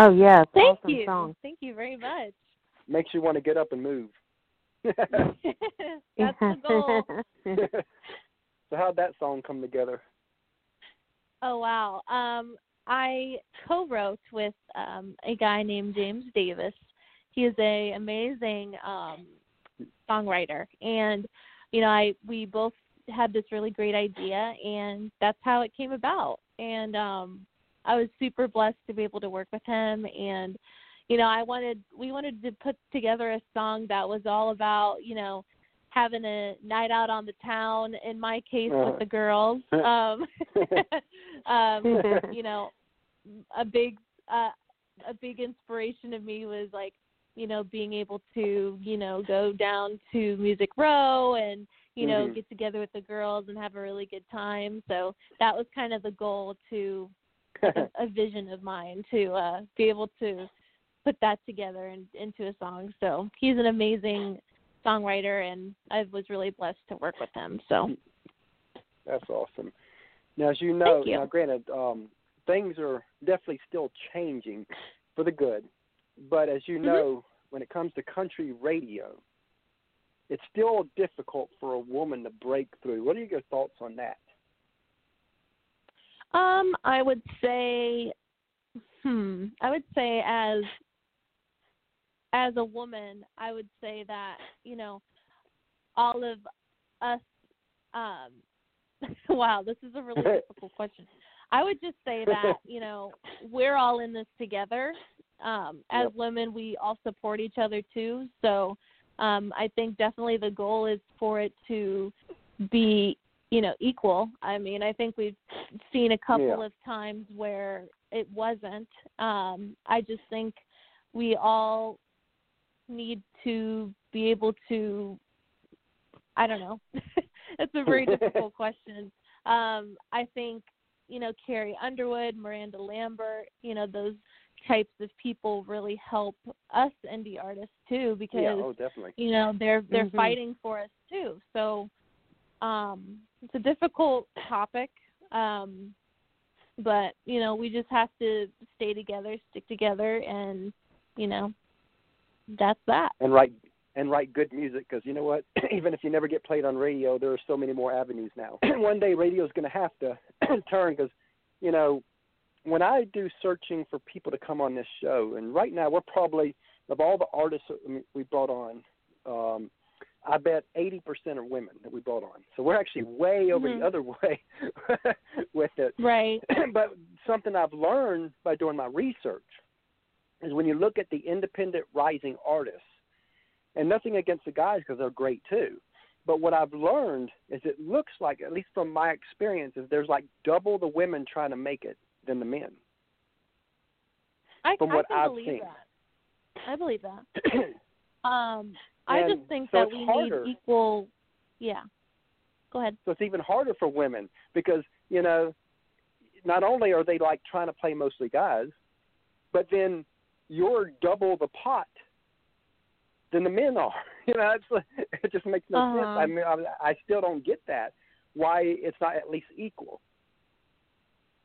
Oh yes, Thank awesome you. song. Thank you very much. Makes you want to get up and move. (laughs) (laughs) That's the goal. so how'd that song come together? Oh wow. Um I co-wrote with um a guy named James Davis. He is a amazing um songwriter and you know, I we both had this really great idea and that's how it came about. And um I was super blessed to be able to work with him and you know, I wanted we wanted to put together a song that was all about, you know, having a night out on the town in my case Uh-huh. with the girls. Um (laughs) um (laughs) you know, a big uh a big inspiration of me was like, you know, being able to, you know, go down to Music Row and, you know, Mhm. get together with the girls and have a really good time. So that was kind of the goal to a, a vision of mine to uh be able to put that together and into a song. So he's an amazing songwriter and I was really blessed to work with him. So That's awesome. Now, as you know, you. now granted, um, things are definitely still changing for the good. But as you Mhm. know, when it comes to country radio, it's still difficult for a woman to break through. What are your thoughts on that? Um, I would say, hmm, I would say as as a woman, I would say that you know, all of us. Um, (laughs) wow, this is a really (laughs) difficult question. I would just say that you know we're all in this together. Um, as Yep. women, we all support each other too. So um, I think definitely the goal is for it to be you know equal. I mean, I think we've seen a couple Yeah. of times where it wasn't. Um, I just think we all need to be able to. I don't know. (laughs) it's a very (laughs) difficult question. Um, I think you know Carrie Underwood, Miranda Lambert, you know those types of people really help us indie artists too because yeah, oh, you know they're they're Mhm. fighting for us too so um it's a difficult topic um but you know we just have to stay together stick together and you know that's that And write and write good music because you know what? (clears throat) Even if you never get played on radio, there are so many more avenues now. (clears throat) One day, radio's going to have to (clears throat) turn because, you know, when I do searching for people to come on this show, and right now we're probably of all the artists we- we brought on, um, I bet 80% are women that we brought on. So we're actually way over Mhm. the other (laughs) way with it. right (clears throat) but something I've learned by doing my research is when you look at the independent rising artists, and nothing against the guys because they're great too. But what I've learned is it looks like, at least from my experience, is there's like double the women trying to make it than the men. i, From I what can I've believe seen. that i believe that (clears throat) um i just think so that we harder. need equal yeah go ahead so it's even harder for women because you know not only are they like trying to play mostly guys but then you're double the pot than the men are (laughs) you know it's, it just makes no sense Uh-huh. i mean I, I still don't get that why it's not at least equal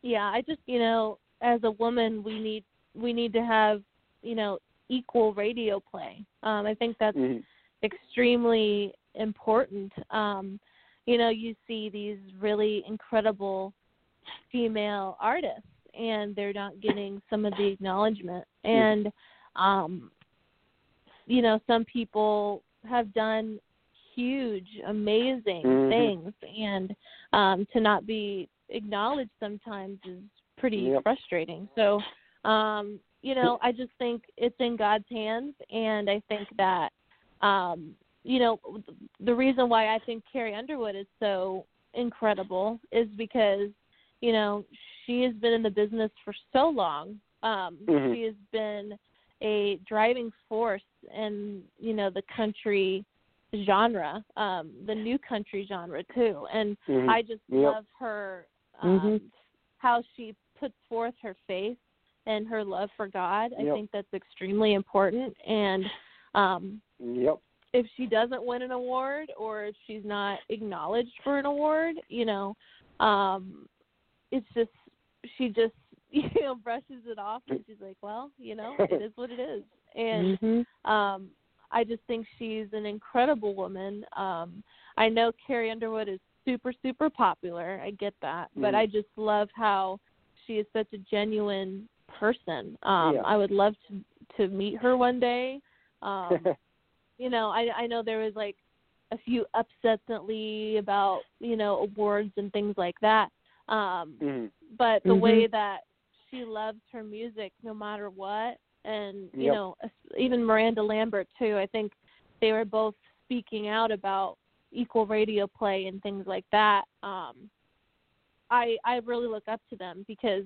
yeah i just you know as a woman we need we need to have you know equal radio play um i think that's Mhm. Extremely important um you know you see these really incredible female artists and they're not getting some of the acknowledgement and um you know some people have done huge amazing Mhm. things and um to not be acknowledged sometimes is pretty Yep. frustrating so um you know i just think it's in god's hands and i think that um you know the reason why i think carrie underwood is so incredible is because you know she has been in the business for so long um Mhm. she has been a driving force in you know the country genre um the new country genre too and Mhm. i just Yep. love her um Mhm. how she puts forth her faith and her love for god i Yep. think that's extremely important and um Yep. if she doesn't win an award or if she's not acknowledged for an award, you know, um it's just she just (laughs) you know brushes it off and she's like, well, you know, it is what it is. And Mhm. um I just think she's an incredible woman. Um I know Carrie Underwood is super super popular. I get that, but Mhm. I just love how she is such a genuine person. Um Yeah. I would love to to meet her one day. (laughs) Um you know, I I know there was like a few upsets lately about you know awards and things like that. Um, Mhm. but the Mhm. way that she loves her music no matter what, and you Yep. know even Miranda Lambert too. I think they were both speaking out about equal radio play and things like that. Um, I I really look up to them because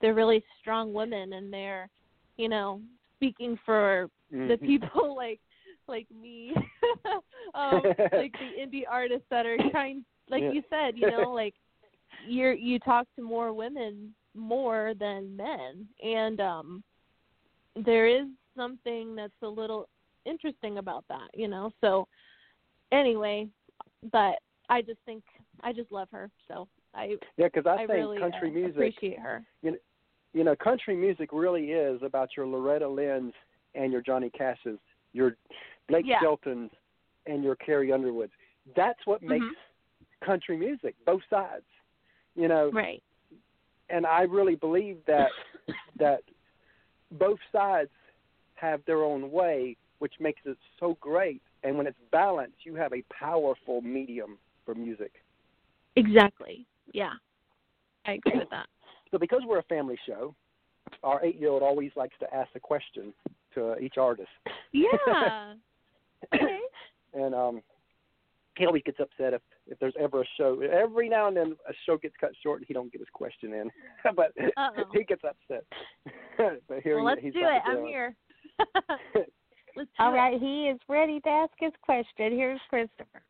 they're really strong women and they're you know speaking for the Mhm. people (laughs) like like me (laughs) um like the (laughs) indie artists that are trying like Yeah. you said you know like you're you talk to more women more than men. And um there is something that's a little interesting about that you know? So anyway but i just think i just love her. So i Yeah, because I, i think really country uh, music, appreciate her. You know, country music really is about your Loretta Lynn's and your Johnny Cash's, your Blake Yeah. Shelton's and your Carrie Underwoods. That's what makes Mhm. country music, both sides. You know, right and I really believe that (coughs) that both sides have their own way, which makes it so great. And when it's balanced, you have a powerful medium for music. exactly yeah i agree with that (coughs) So because we're a family show, our eight-year-old always likes to ask a question to each artist, yeah (laughs) okay (clears throat) and um, he always gets upset if if there's ever a show. Every now and then a show gets cut short and he don't get his question in, (laughs) but Uh-oh. he gets upset. (laughs) but here well he, let's he's do it i'm deal. here (laughs) let's do All it. right, he is ready to ask his question. Here's Christopher.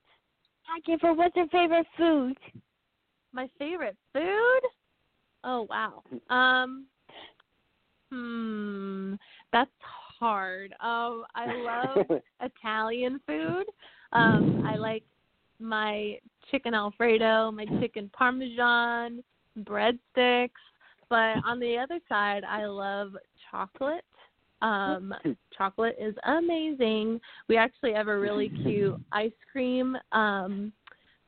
Hi, Jennifer. What's your favorite food? My favorite food? Oh wow. Um hmm that's hard. Um I love (laughs) Italian food. Um I like my chicken alfredo, my chicken parmesan, breadsticks, but on the other side I love chocolate. Um (laughs) chocolate is amazing. We actually have a really cute ice cream um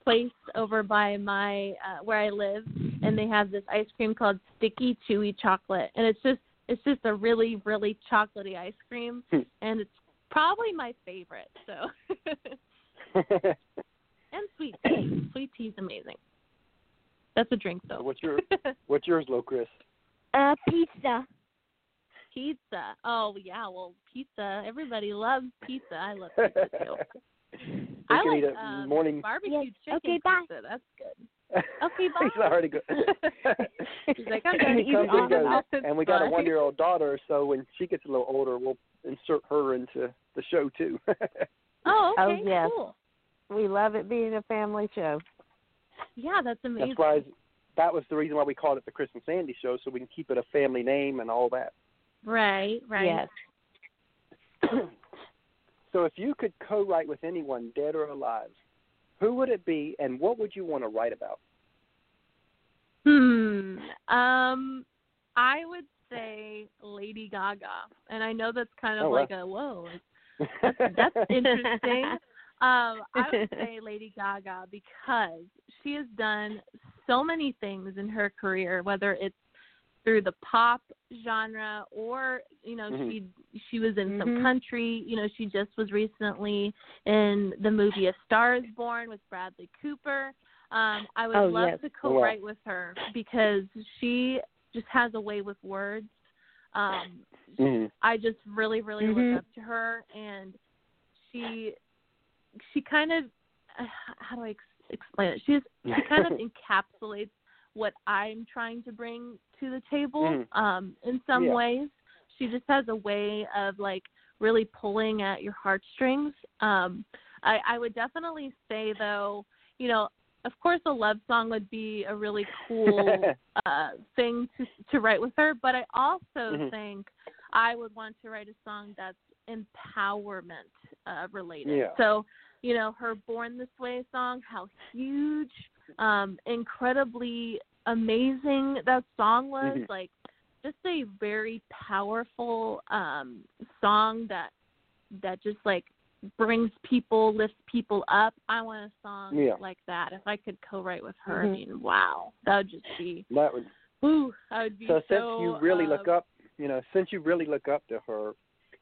place over by my uh where I live and they have this ice cream called sticky chewy chocolate and it's just it's just a really really chocolatey ice cream Hmm. and it's probably my favorite so (laughs) and sweet tea sweet tea is amazing that's a drink though what's your (laughs) what's yours, Lo Chris? Uh, pizza. pizza oh yeah well pizza everybody loves pizza i love pizza too (laughs) I can like eat a um, morning. barbecue Yes. chicken Okay, bye. that's good Okay, bye. (laughs) He's already good. (laughs) He's like, I'm done He eating comes and goes. And we got a one-year-old daughter, so when she gets a little older, we'll insert her into the show too. (laughs) Oh, okay, Oh, okay, yes. cool. We love it being a family show. Yeah, that's amazing. That's why that was the reason why we called it the Chris and Sandy Show, so we can keep it a family name and all that. Right, right. Yes. (clears throat) so if you could co-write with anyone, dead or alive, who would it be, and what would you want to write about? Hmm. Um, I would say Lady Gaga, and I know that's kind of Oh, wow. like a whoa. That's, that's (laughs) interesting. Um, I would (laughs) say Lady Gaga because she has done so many things in her career, whether it's through the pop genre or you know Mhm. she she was in some Mhm. country you know she just was recently in the movie a star is born with bradley cooper um i would Oh, love yes. to Oh, co-write with her because she just has a way with words um Mhm. I just really, really look up to her, and she, she kind of, how do I ex- explain it? She's she kind of (laughs) encapsulates what I'm trying to bring to the table. Mhm. Um, in some Yeah. ways, she just has a way of like really pulling at your heartstrings. Um, I, I would definitely say though, you know, of course, a love song would be a really cool (laughs) uh, thing to to write with her. But I also Mhm. think I would want to write a song that's empowerment uh, related. Yeah. So, you know, her "Born This Way" song, how huge, um, incredibly amazing that song was. Mhm. Like, just a very powerful um, song that that just like brings people, lifts people up. I want a song Yeah. like that. If I could co-write with her, Mhm. I mean, wow, that would just be, That would woo, I would be so so. since you really look uh, up, you know, since you really look up to her,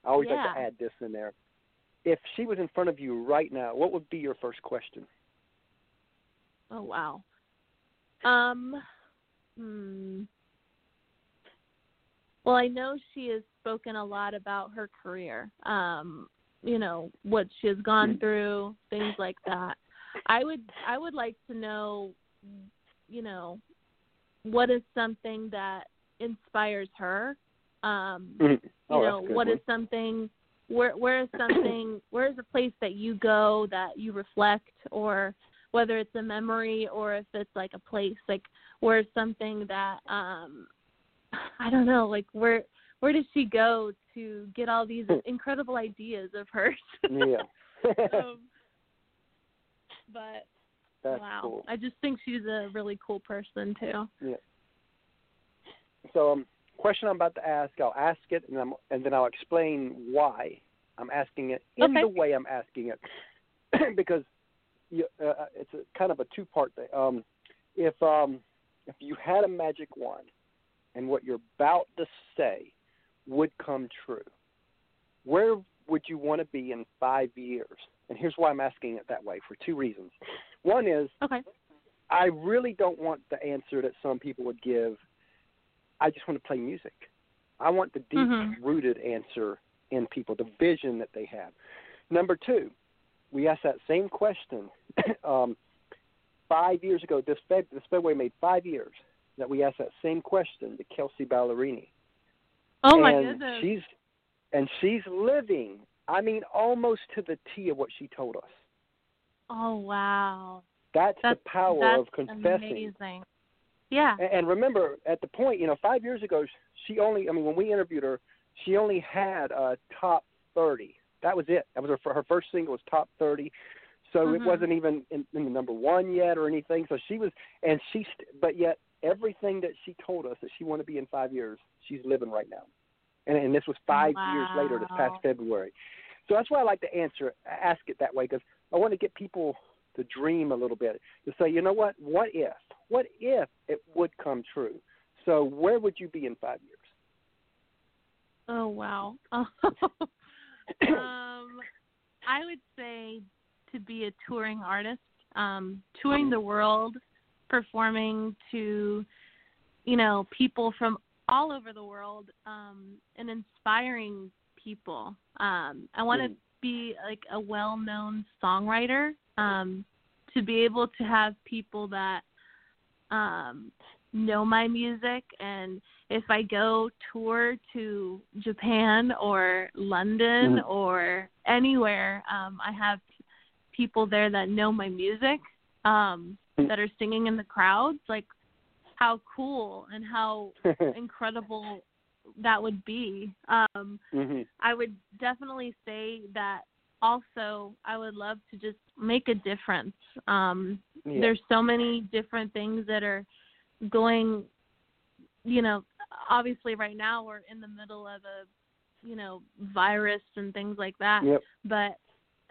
I always like to add this in there. If she was in front of you right now, what would be your first question? Oh wow. Um. Hmm. Well, I know she has spoken a lot about her career. Um, you know what she has gone Mhm. through, things like that. I would I would like to know, you know, what is something that inspires her. Um, Mhm. you Oh, know a good what one. is something where where is something where is a place that you go that you reflect or whether it's a memory or if it's like a place like where something that um i don't know like where where does she go to get all these incredible ideas of hers yeah. (laughs) (laughs) um, but That's wow cool. i just think she's a really cool person too Yeah. So, um, question I'm about to ask, I'll ask it, and, I'm, and then I'll explain why I'm asking it in Okay. the way I'm asking it, (clears throat) because you, uh, it's a, kind of a two-part thing. Um, if um, if you had a magic wand, and what you're about to say would come true, where would you want to be in five years? And here's why I'm asking it that way for two reasons. One is okay I really don't want the answer that some people would give. I just want to play music. I want the deep Mhm. rooted answer in people, the vision that they have. Number two, we asked that same question (coughs) um, five years ago. This, Feb- this February made five years that we asked that same question to Kelsea Ballerini. oh my and goodness She's and she's living. I mean, almost to the T of what she told us. oh wow That's, that's the power that's of confessing. amazing yeah And, and remember, at the point, you know, five years ago, she only, I mean, when we interviewed her, she only had a top 30. That was it. That was her, her first single was top 30. So it Mhm. wasn't even in, in the number one yet or anything. So she was, and she, st- but yet everything that she told us that she wanted to be in five years, she's living right now. And, and this was five years later, this past February. So that's why I like to answer, ask it that way, because I want to get people to dream a little bit, to say, you know what, what if? What if it would come true? So where would you be in five years? Oh wow. (laughs) (coughs) um, I would say to be a touring artist, um, touring the world, performing to, you know, people from all over the world, um, and inspiring people. Um, I want to be like a well-known songwriter, um, to be able to have people that um, know my music and if I go tour to Japan or London Mhm. or anywhere, um, I have people there that know my music, um, Mm. that are singing in the crowds. Like, how cool and how (laughs) incredible that would be. Um, hmm I would definitely say that also I would love to just make a difference. Um, Yeah. There's so many different things that are going, you know, obviously right now we're in the middle of a, you know, virus and things like that. Yep. But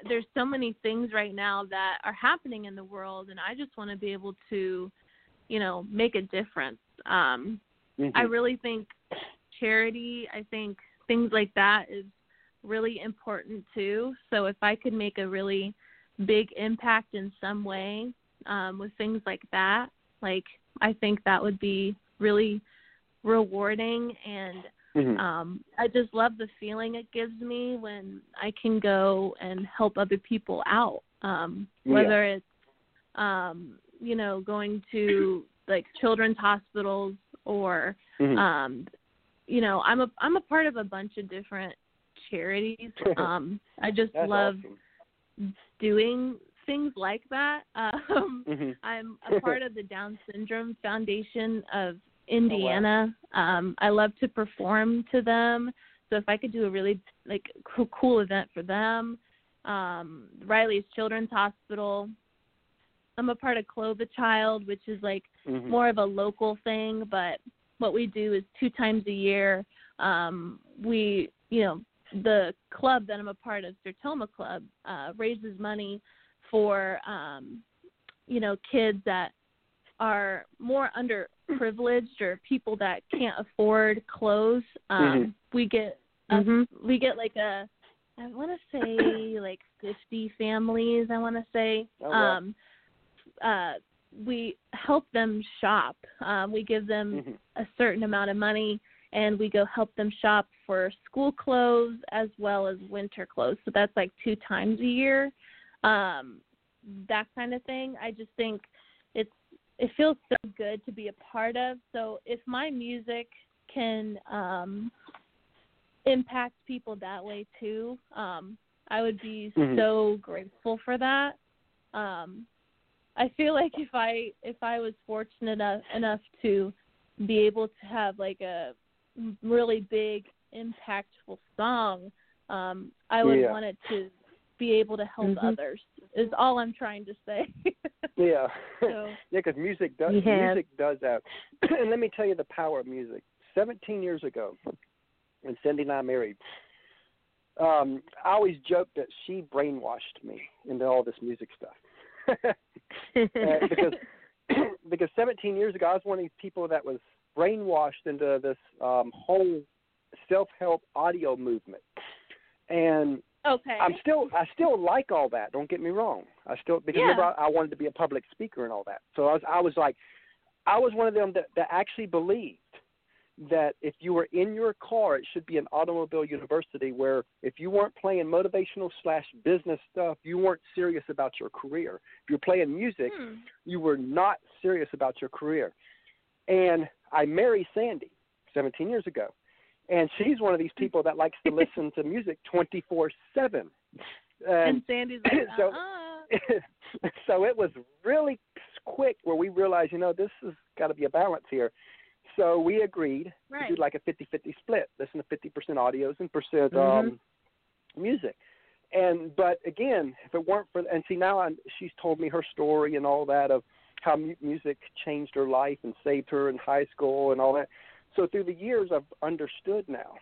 there's so many things right now that are happening in the world and I just want to be able to, you know, make a difference. Um Mhm. I really think charity, I think things like that is really important too. So if I could make a really big impact in some way um, with things like that, like I think that would be really rewarding and Mhm. um I just love the feeling it gives me when I can go and help other people out. Um Yeah. whether it's um you know going to like children's hospitals or Mhm. um you know i'm a i'm a part of a bunch of different charities (laughs) um i just love awesome. doing things like that (laughs) um Mhm. i'm a part of the down syndrome foundation of indiana um i love to perform to them so if i could do a really like cool, cool event for them um riley's children's hospital i'm a part of clothe a child which is like Mhm. more of a local thing, but what we do is two times a year. Um, we, you know, the club that I'm a part of, Sertoma Club, uh, raises money for, um, you know, kids that are more (laughs) underprivileged or people that can't afford clothes. Um, Mhm. We get a, Mhm. we get like a, I want to say (coughs) like 50 families. I want to say. Oh, wow. Um, uh, we help them shop. Um, we give them Mhm. a certain amount of money, and we go help them shop for school clothes as well as winter clothes. So that's like two times a year. Um, that kind of thing. I just think it's it feels so good to be a part of. So if my music can um, impact people that way too, um, I would be Mhm. so grateful for that. Um, I feel like if I if I was fortunate enough enough to be able to have like a really big impactful song, um, I would Yeah. want it to be able to help Mhm. others. Is all I'm trying to say. (laughs) (laughs) Yeah. So- (laughs) yeah, because music does Yeah. music does that. (clears throat) and let me tell you the power of music. Seventeen years ago, when Sandy and I married, um, I always joked that she brainwashed me into all this music stuff. (laughs) Uh, because (clears throat) because 17 years ago, I was one of these people that was brainwashed into this um, whole self-help audio movement, and okay. I'm still I still like all that. Don't get me wrong. I still because Yeah. remember I, I wanted to be a public speaker and all that. So I was I was like I was one of them that, that actually believed that if you were in your car, it should be an automobile university where if you weren't playing motivational slash business stuff, you weren't serious about your career. If you're playing music, Hmm. you were not serious about your career. And I married Sandy 17 years ago. And she's one of these people that likes to listen to music 24 7. and Sandy's (coughs) like, so- uh-uh. (laughs) so it was really quick where we realized, you know, this has got to be a balance here. So we agreed Right. to do like a 50-50 split. Listen to 50% audios and percent Mhm. um, music. And but again, if it weren't for and see now I'm, she's told me her story and all that of how mu- music changed her life and saved her in high school and all that. So through the years, I've understood now,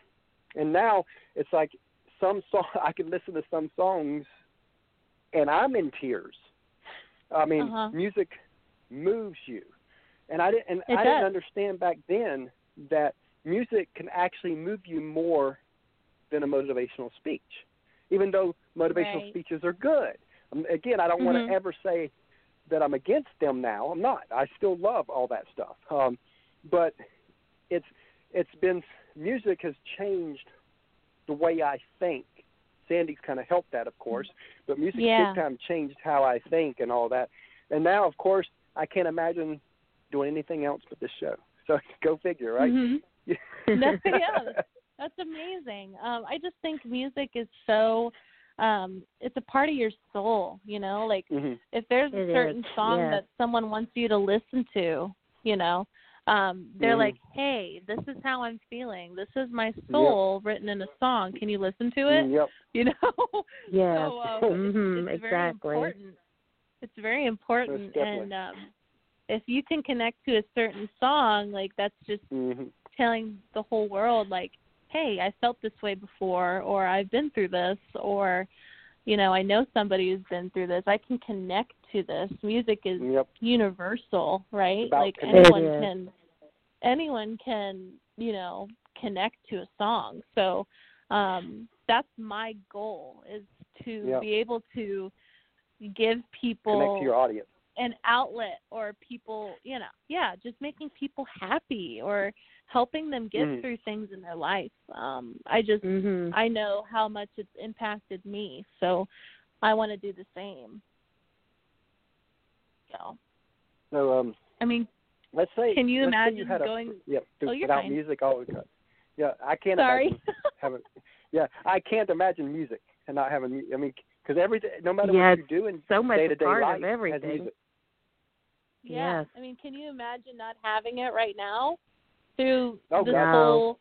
and now it's like some song (laughs) I can listen to some songs, and I'm in tears. I mean, Uh-huh. music moves you, and I didn't. And It I didn't understand back then that music can actually move you more than a motivational speech, even though motivational Right. speeches are good. Um, again, I don't want Mhm. to ever say that I'm against them now. I'm not. I still love all that stuff. Um, but it's it's been music has changed the way I think. Sandy's kind of helped that, of course, but music Yeah. big time changed how I think and all that. And now, of course, I can't imagine doing anything else but this show. So (laughs) go figure, right? (laughs) Mhm. No, yeah. That's amazing. Um, I just think music is so um it's a part of your soul, you know, like hmm if there's a It certain is, song yes. that someone wants you to listen to, you know, um, they're Mhm. like, Hey, this is how I'm feeling. This is my soul written in a song. Can you listen to it? Yep. (laughs) You know? Yes. So um, (laughs) Mhm, it's, it's very exactly. important. It's very important and um if you can connect to a certain song, like that's just hmm telling the whole world like hey i felt this way before or i've been through this or you know i know somebody who's been through this i can connect to this music is Yep. universal right like anyone can anyone can you know connect to a song so um that's my goal is to Yeah. be able to give people Connect to your audience. an outlet or people you know yeah just making people happy or helping them get Mhm. through things in their life um i just Mhm. i know how much it's impacted me so i want to do the same so So um, i mean let's say Can you imagine you had a, going- yeah Oh, you're without fine. music? Oh, okay. yeah, I can't sorry imagine (laughs) having. Yeah, I can't imagine music and not having. I mean, because every day, no matter Yeah, what you do in so much day-to-day part life of has everything. music. yeah Yes. i mean can you imagine not having it right now through Oh, this God. whole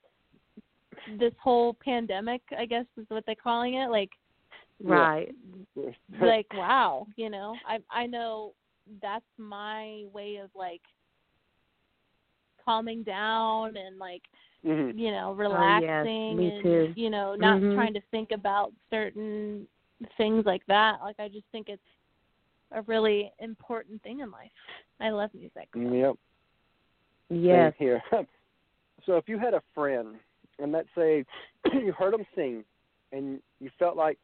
this whole pandemic i guess is what they're calling it like Right. like wow you know i i know that's my way of like calming down and like hmm you know Oh, yes, relaxing and too. you know not Mhm. trying to think about certain things like that like i just think it's a really important thing in life i love music so. Yep. Yes. Same here. (laughs) so if you had a friend, and let's say (clears throat) you heard them sing, and you felt like,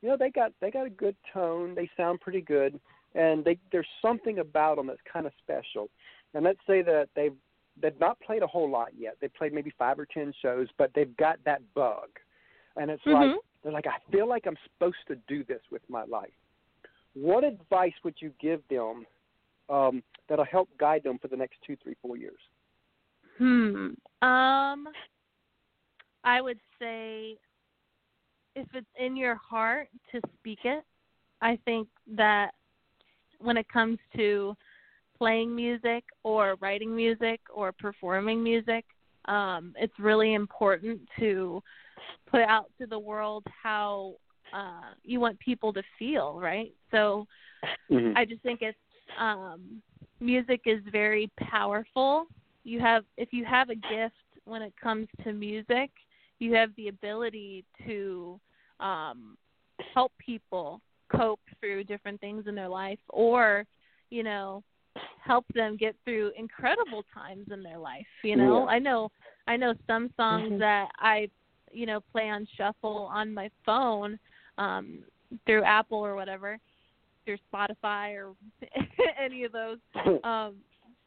you know, they got they got a good tone, they sound pretty good, and they there's something about them that's kind of special. And let's say that they've they've not played a whole lot yet. They've played maybe five or ten shows, but they've got that bug, and it's like Mhm. they're like, I feel like I'm supposed to do this with my life. What advice would you give them um, that'll help guide them for the next two, three, four years? Hmm. Um I would say if it's in your heart to speak it. I think that when it comes to playing music or writing music or performing music, um, it's really important to put out to the world how uh, you want people to feel, right? So Mm-hmm. I just think it's um music is very powerful. You have if you have a gift when it comes to music, you have the ability to um help people cope through different things in their life or, you know, help them get through incredible times in their life, you know? Yeah. I know I know some songs Mhm. that I, you know, play on shuffle on my phone um through Apple or whatever through Spotify or (laughs) any of those, (laughs) um,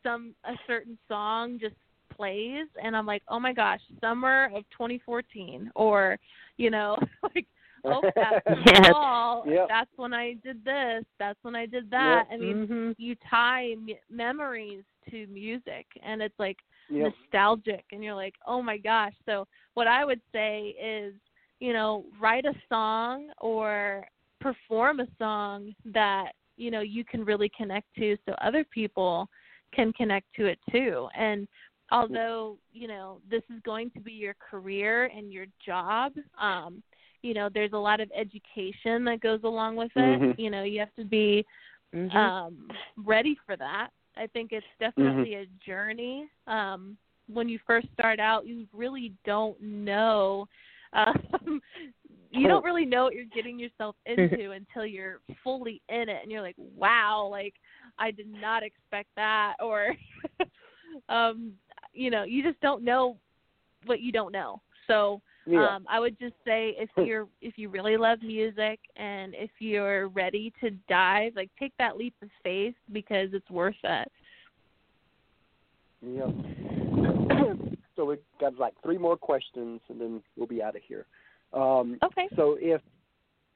some a certain song just plays, and I'm like, oh my gosh, summer of 2014, or you know, (laughs) like, oh that's (laughs) Yes. fall. Yep. That's when I did this. That's when I did that. I mean, Mhm. you tie m- memories to music, and it's like Yep. nostalgic and you're like oh my gosh so what i would say is you know write a song or perform a song that you know you can really connect to so other people can connect to it too and although you know this is going to be your career and your job um you know there's a lot of education that goes along with it Mhm. you know you have to be Mhm. um ready for that. I think it's definitely a journey. Um when you first start out, you really don't know (laughs) um you don't really know what you're getting yourself (laughs) into until you're fully in it and you're like, "Wow, like I did not expect that." (laughs) Or um you know, you just don't know what you don't know. So, yeah. um, I would just say if (laughs) you're if you really love music and if you're ready to dive, like take that leap of faith because it's worth it. Yep. (coughs) so we've got like three more questions, and then we'll be out of here. Um, Okay. So if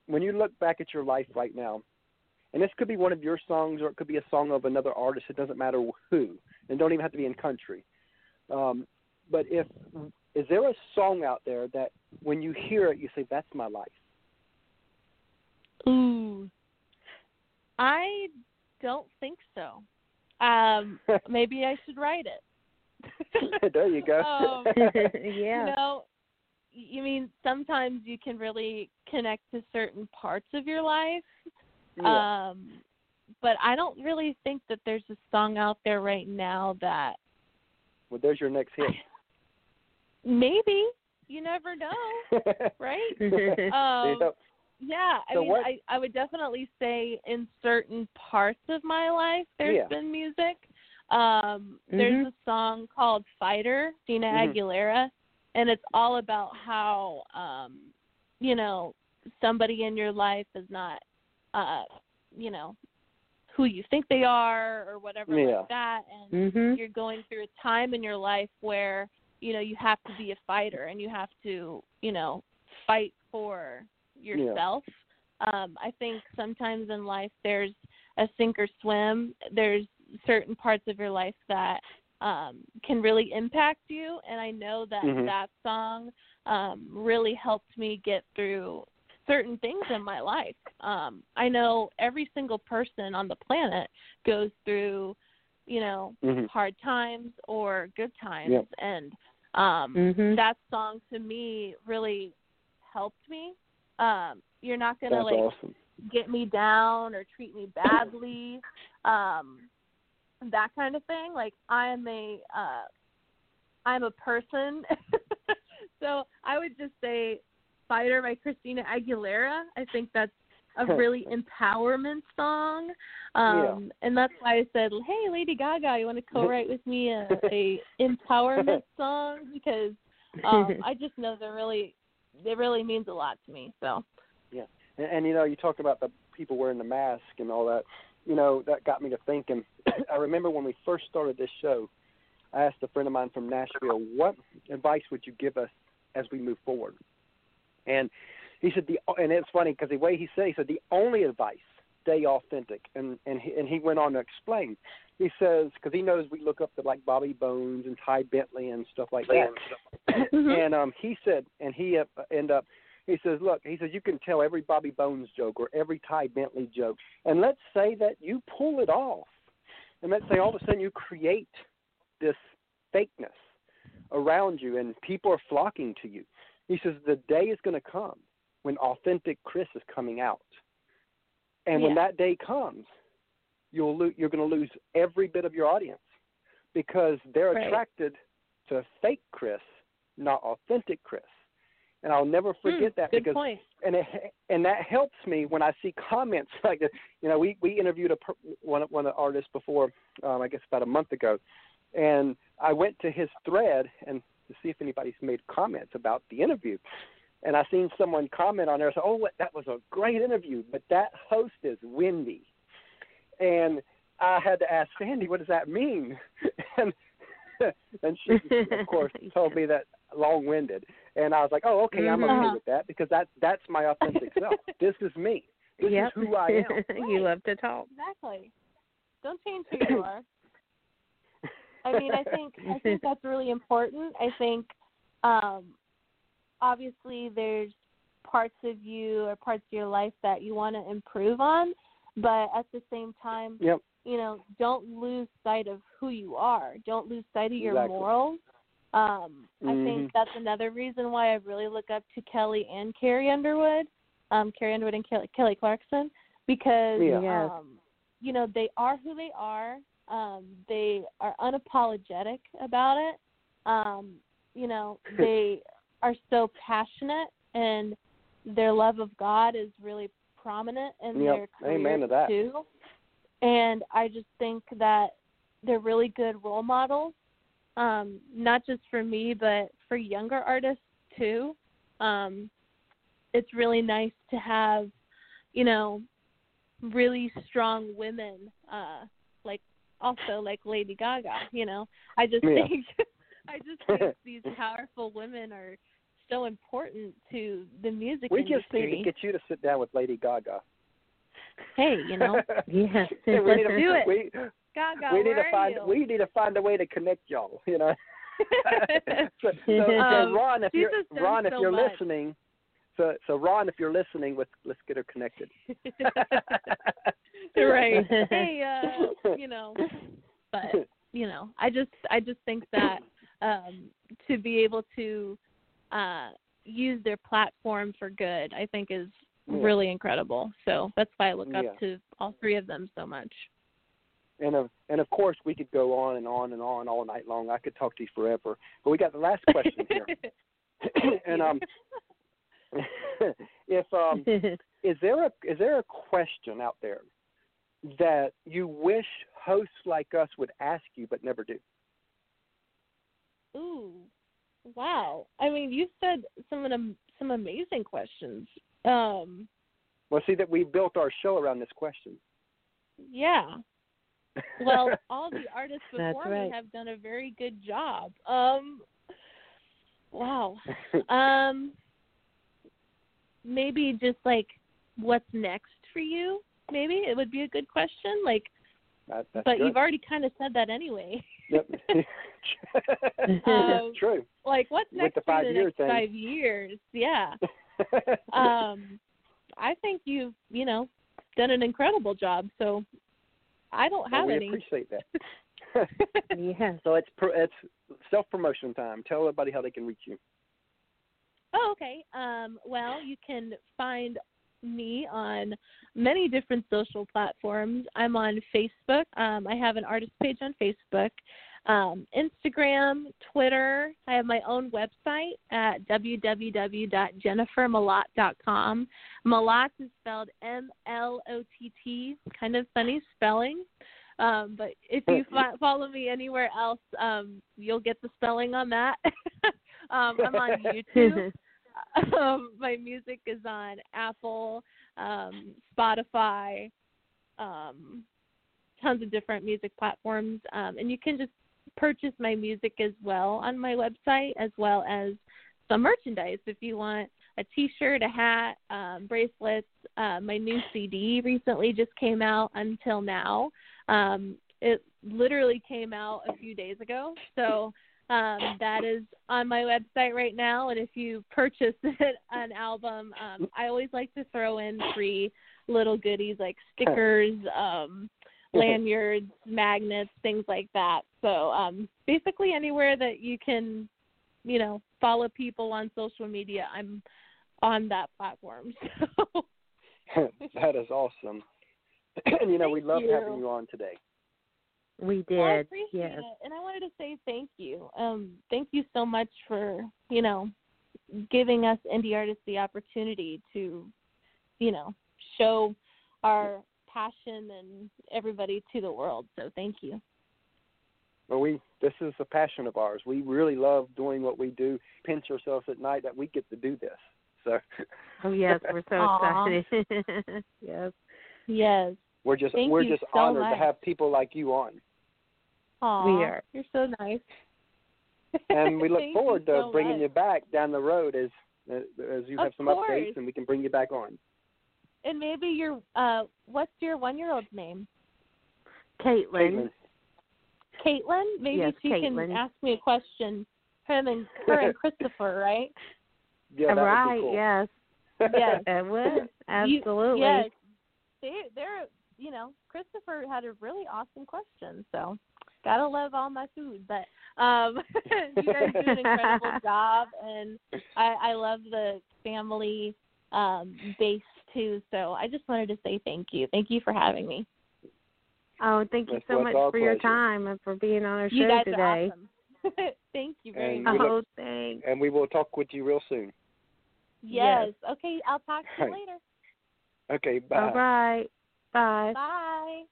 when you look back at your life right now, and this could be one of your songs, or it could be a song of another artist. It doesn't matter who, and don't even have to be in country. Um, but if is there a song out there that when you hear it, you say, "That's my life." Ooh. I don't think so. Um (laughs) maybe I should write it. (laughs) there you go. (laughs) Um, yeah. You know, you mean sometimes you can really connect to certain parts of your life. yeah. Um but I don't really think that there's a song out there right now that well, there's your next hit. Maybe you never know, (laughs) right? Um, Yeah, I So mean, what- I I would definitely say in certain parts of my life there's Yeah. been music, Um, there's Mhm. a song called Fighter, Dina Mhm. Aguilera, and it's all about how um, you know, somebody in your life is not uh, you know, who you think they are or whatever Yeah. like that and Mhm. you're going through a time in your life where you know you have to be a fighter and you have to you know fight for yourself um i think sometimes in life there's a sink or swim there's certain parts of your life that um can really impact you and i know that Mhm. that song um really helped me get through certain things in my life um i know every single person on the planet goes through you know Mhm. hard times or good times Yep. and um Mhm. that song to me really helped me um you're not going to That's like awesome. get me down or treat me badly um that kind of thing like i'm a uh i'm a person (laughs) so i would just say fighter by christina aguilera i think that's a (laughs) really empowerment song um and that's why i said hey lady gaga you want to co-write with me a, (laughs) a empowerment song because um (laughs) i just know that really it really means a lot to me so Yeah. And, and you know, you talked about the people wearing the mask and all that. You know, that got me to thinking. (clears throat) I remember when we first started this show, I asked a friend of mine from Nashville, "What advice would you give us as we move forward?" And he said, "The and it's funny because the way he said, he said the only advice, stay authentic." And and he, and he went on to explain. He says because he knows we look up to like Bobby Bones and Ty Bentley and stuff like that. (coughs) Mhm. and um he said, and he uh, end up he says, look, he says you can tell every Bobby Bones joke or every Ty Bentley joke, and let's say that you pull it off, and let's say all of a sudden you create this fakeness around you, and people are flocking to you. He says the day is going to come when authentic Chris is coming out, and when that day comes, you'll lo- you're going to lose every bit of your audience because they're Right. attracted to fake Chris, not authentic Chris. And I'll never forget Hmm, that because point and it, and that helps me when I see comments (laughs) like that. You know, we we interviewed a one one of the artists before, um, I guess about a month ago, and I went to his thread and to see if anybody's made comments about the interview, and I seen someone comment on there. So, oh, that was a great interview, but that host is windy, and I had to ask Sandy, what does that mean? (laughs) and (laughs) and she of course (laughs) told me that long-winded, and I was like, oh, okay, I'm okay Mhm. with that because that that's my authentic self. This is me. This yep. is who I am. you love to talk. exactly don't change who you are I mean, I think I think that's really important. I think um obviously there's parts of you or parts of your life that you want to improve on, but at the same time, Yep. you know, don't lose sight of who you are. Don't lose sight of your Exactly. morals. Um, I Mhm. think that's another reason why I really look up to Kelly and Carrie Underwood, um, Carrie Underwood and Kelly, Kelly Clarkson, because Yeah. Um, you know they are who they are. Um, they are unapologetic about it. Um, you know (laughs) they are so passionate, and their love of God is really prominent in Yep. their careers Amen to that. too. And I just think that they're really good role models, um, not just for me, but for younger artists too. Um, it's really nice to have, you know, really strong women, uh, like also like Lady Gaga. You know, I just Yeah. think, (laughs) I just (laughs) think these powerful women are so important to the music industry. we just need to get you to sit down with Lady Gaga. hey, you know, (laughs) Yes. we need to, do it. We, Gaga, we need where to are find you? we need to find a way to connect y'all. You know. (laughs) so, so, so Um, Ron, if you're Ron, if so you're much. listening, so so Ron, if you're listening, let's let's get her connected. right. Hey, uh, you know, but you know, I just I just think that um to be able to uh use their platform for good, I think is Yeah. really incredible. So that's why I look up Yeah. to all three of them so much. And of and of course we could go on and on and on all night long. I could talk to you forever. But we got the last question here. (laughs) (coughs) and um (laughs) if um (laughs) is there a is there a question out there that you wish hosts like us would ask you but never do? Ooh, wow. I mean, you said some of them, some amazing questions. Um, Well, see that we built our show around this question. yeah. Well, (laughs) all the artists That's before right. me have done a very good job. Um, wow. (laughs) Um, maybe just like what's next for you? Maybe it would be a good question. Like, That, but good. you've already kind of said that anyway. (laughs) Yep. (laughs) (laughs) Um, True. like, what's With next the for the five-year next thing. five years? Yeah. (laughs) um, I think you've you know done an incredible job. So I don't Well, have we any. appreciate that. yeah. so it's pro- it's self promotion time. Tell everybody how they can reach you. Oh, okay. Um, well, you can find me on many different social platforms. I'm on Facebook. Um, I have an artist page on Facebook, um, Instagram, Twitter. I have my own website at www.jennifermlott.com. Mlott is spelled M L O T T, kind of funny spelling. Um, but if you fo- follow me anywhere else, um, you'll get the spelling on that. (laughs) um, I'm on (laughs) YouTube (laughs) um, my music is on Apple, um, Spotify, um, tons of different music platforms, um, and you can just purchase my music as well on my website, as well as some merchandise if you want a T-shirt, a hat, um, bracelets. Uh, my new CD recently just came out. Until now, um, it literally came out a few days ago, so um, that is on my website right now. And if you purchase (laughs) an album, um, I always like to throw in free little goodies like stickers, um, lanyards, magnets, things like that. So um, basically, anywhere that you can, you know, follow people on social media, I'm on that platform. (laughs) So (laughs) that is awesome. (clears throat) and you know we love you. having you on today. We did. Well, I appreciate yes. it, and I wanted to say thank you. Um, thank you so much for you know giving us indie artists the opportunity to, you know, show our passion and everybody to the world. So thank you. Well, we this is a passion of ours. We really love doing what we do. Pinch ourselves at night that we get to do this. So Oh yes, we're so (laughs) Aw. excited. (laughs) yes. Yes. we're just Thank we're just so honored much. to have people like you on, Aw, We are. You're so nice. and we look (laughs) forward to so bringing much. you back down the road as as you Of have some course. updates, and we can bring you back on. And maybe your uh, what's your one-year-old's name? Caitlin. Caitlin. Maybe Yes, she Caitlin. can ask me a question. Him and her and (laughs) Christopher, right? Yeah, that right, would be cool. yes. Yes. (laughs) It would. You- Absolutely. yes. They they're you know, Christopher had a really awesome question, so gotta love all my food. But um (laughs) you guys do an incredible (laughs) job and I, I love the family um base too. So I just wanted to say thank you. Thank you for having me. Oh, thank you That's so much our for your time and for being on our you show guys today. are awesome. (laughs) thank you very And much. we look- Oh, thanks. And we will talk with you real soon. Yes. Okay, I'll talk to you Right. later. Okay, bye. All right. Bye. Bye.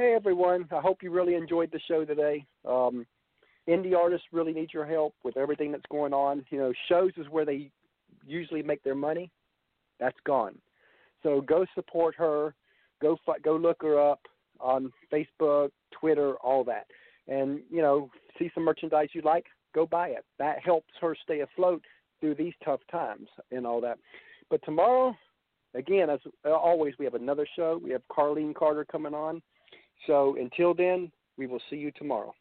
Hey everyone, I hope you really enjoyed the show today. Um, indie artists really need your help with everything that's going on. You know, shows is where they usually make their money. That's gone. So go support her. Go go look her up on Facebook, Twitter, all that. And you know, see some merchandise you like, go buy it. That helps her stay afloat through these tough times and all that. But tomorrow, again, as always, we have another show. We have Carlene Carter coming on. So until then, we will see you tomorrow.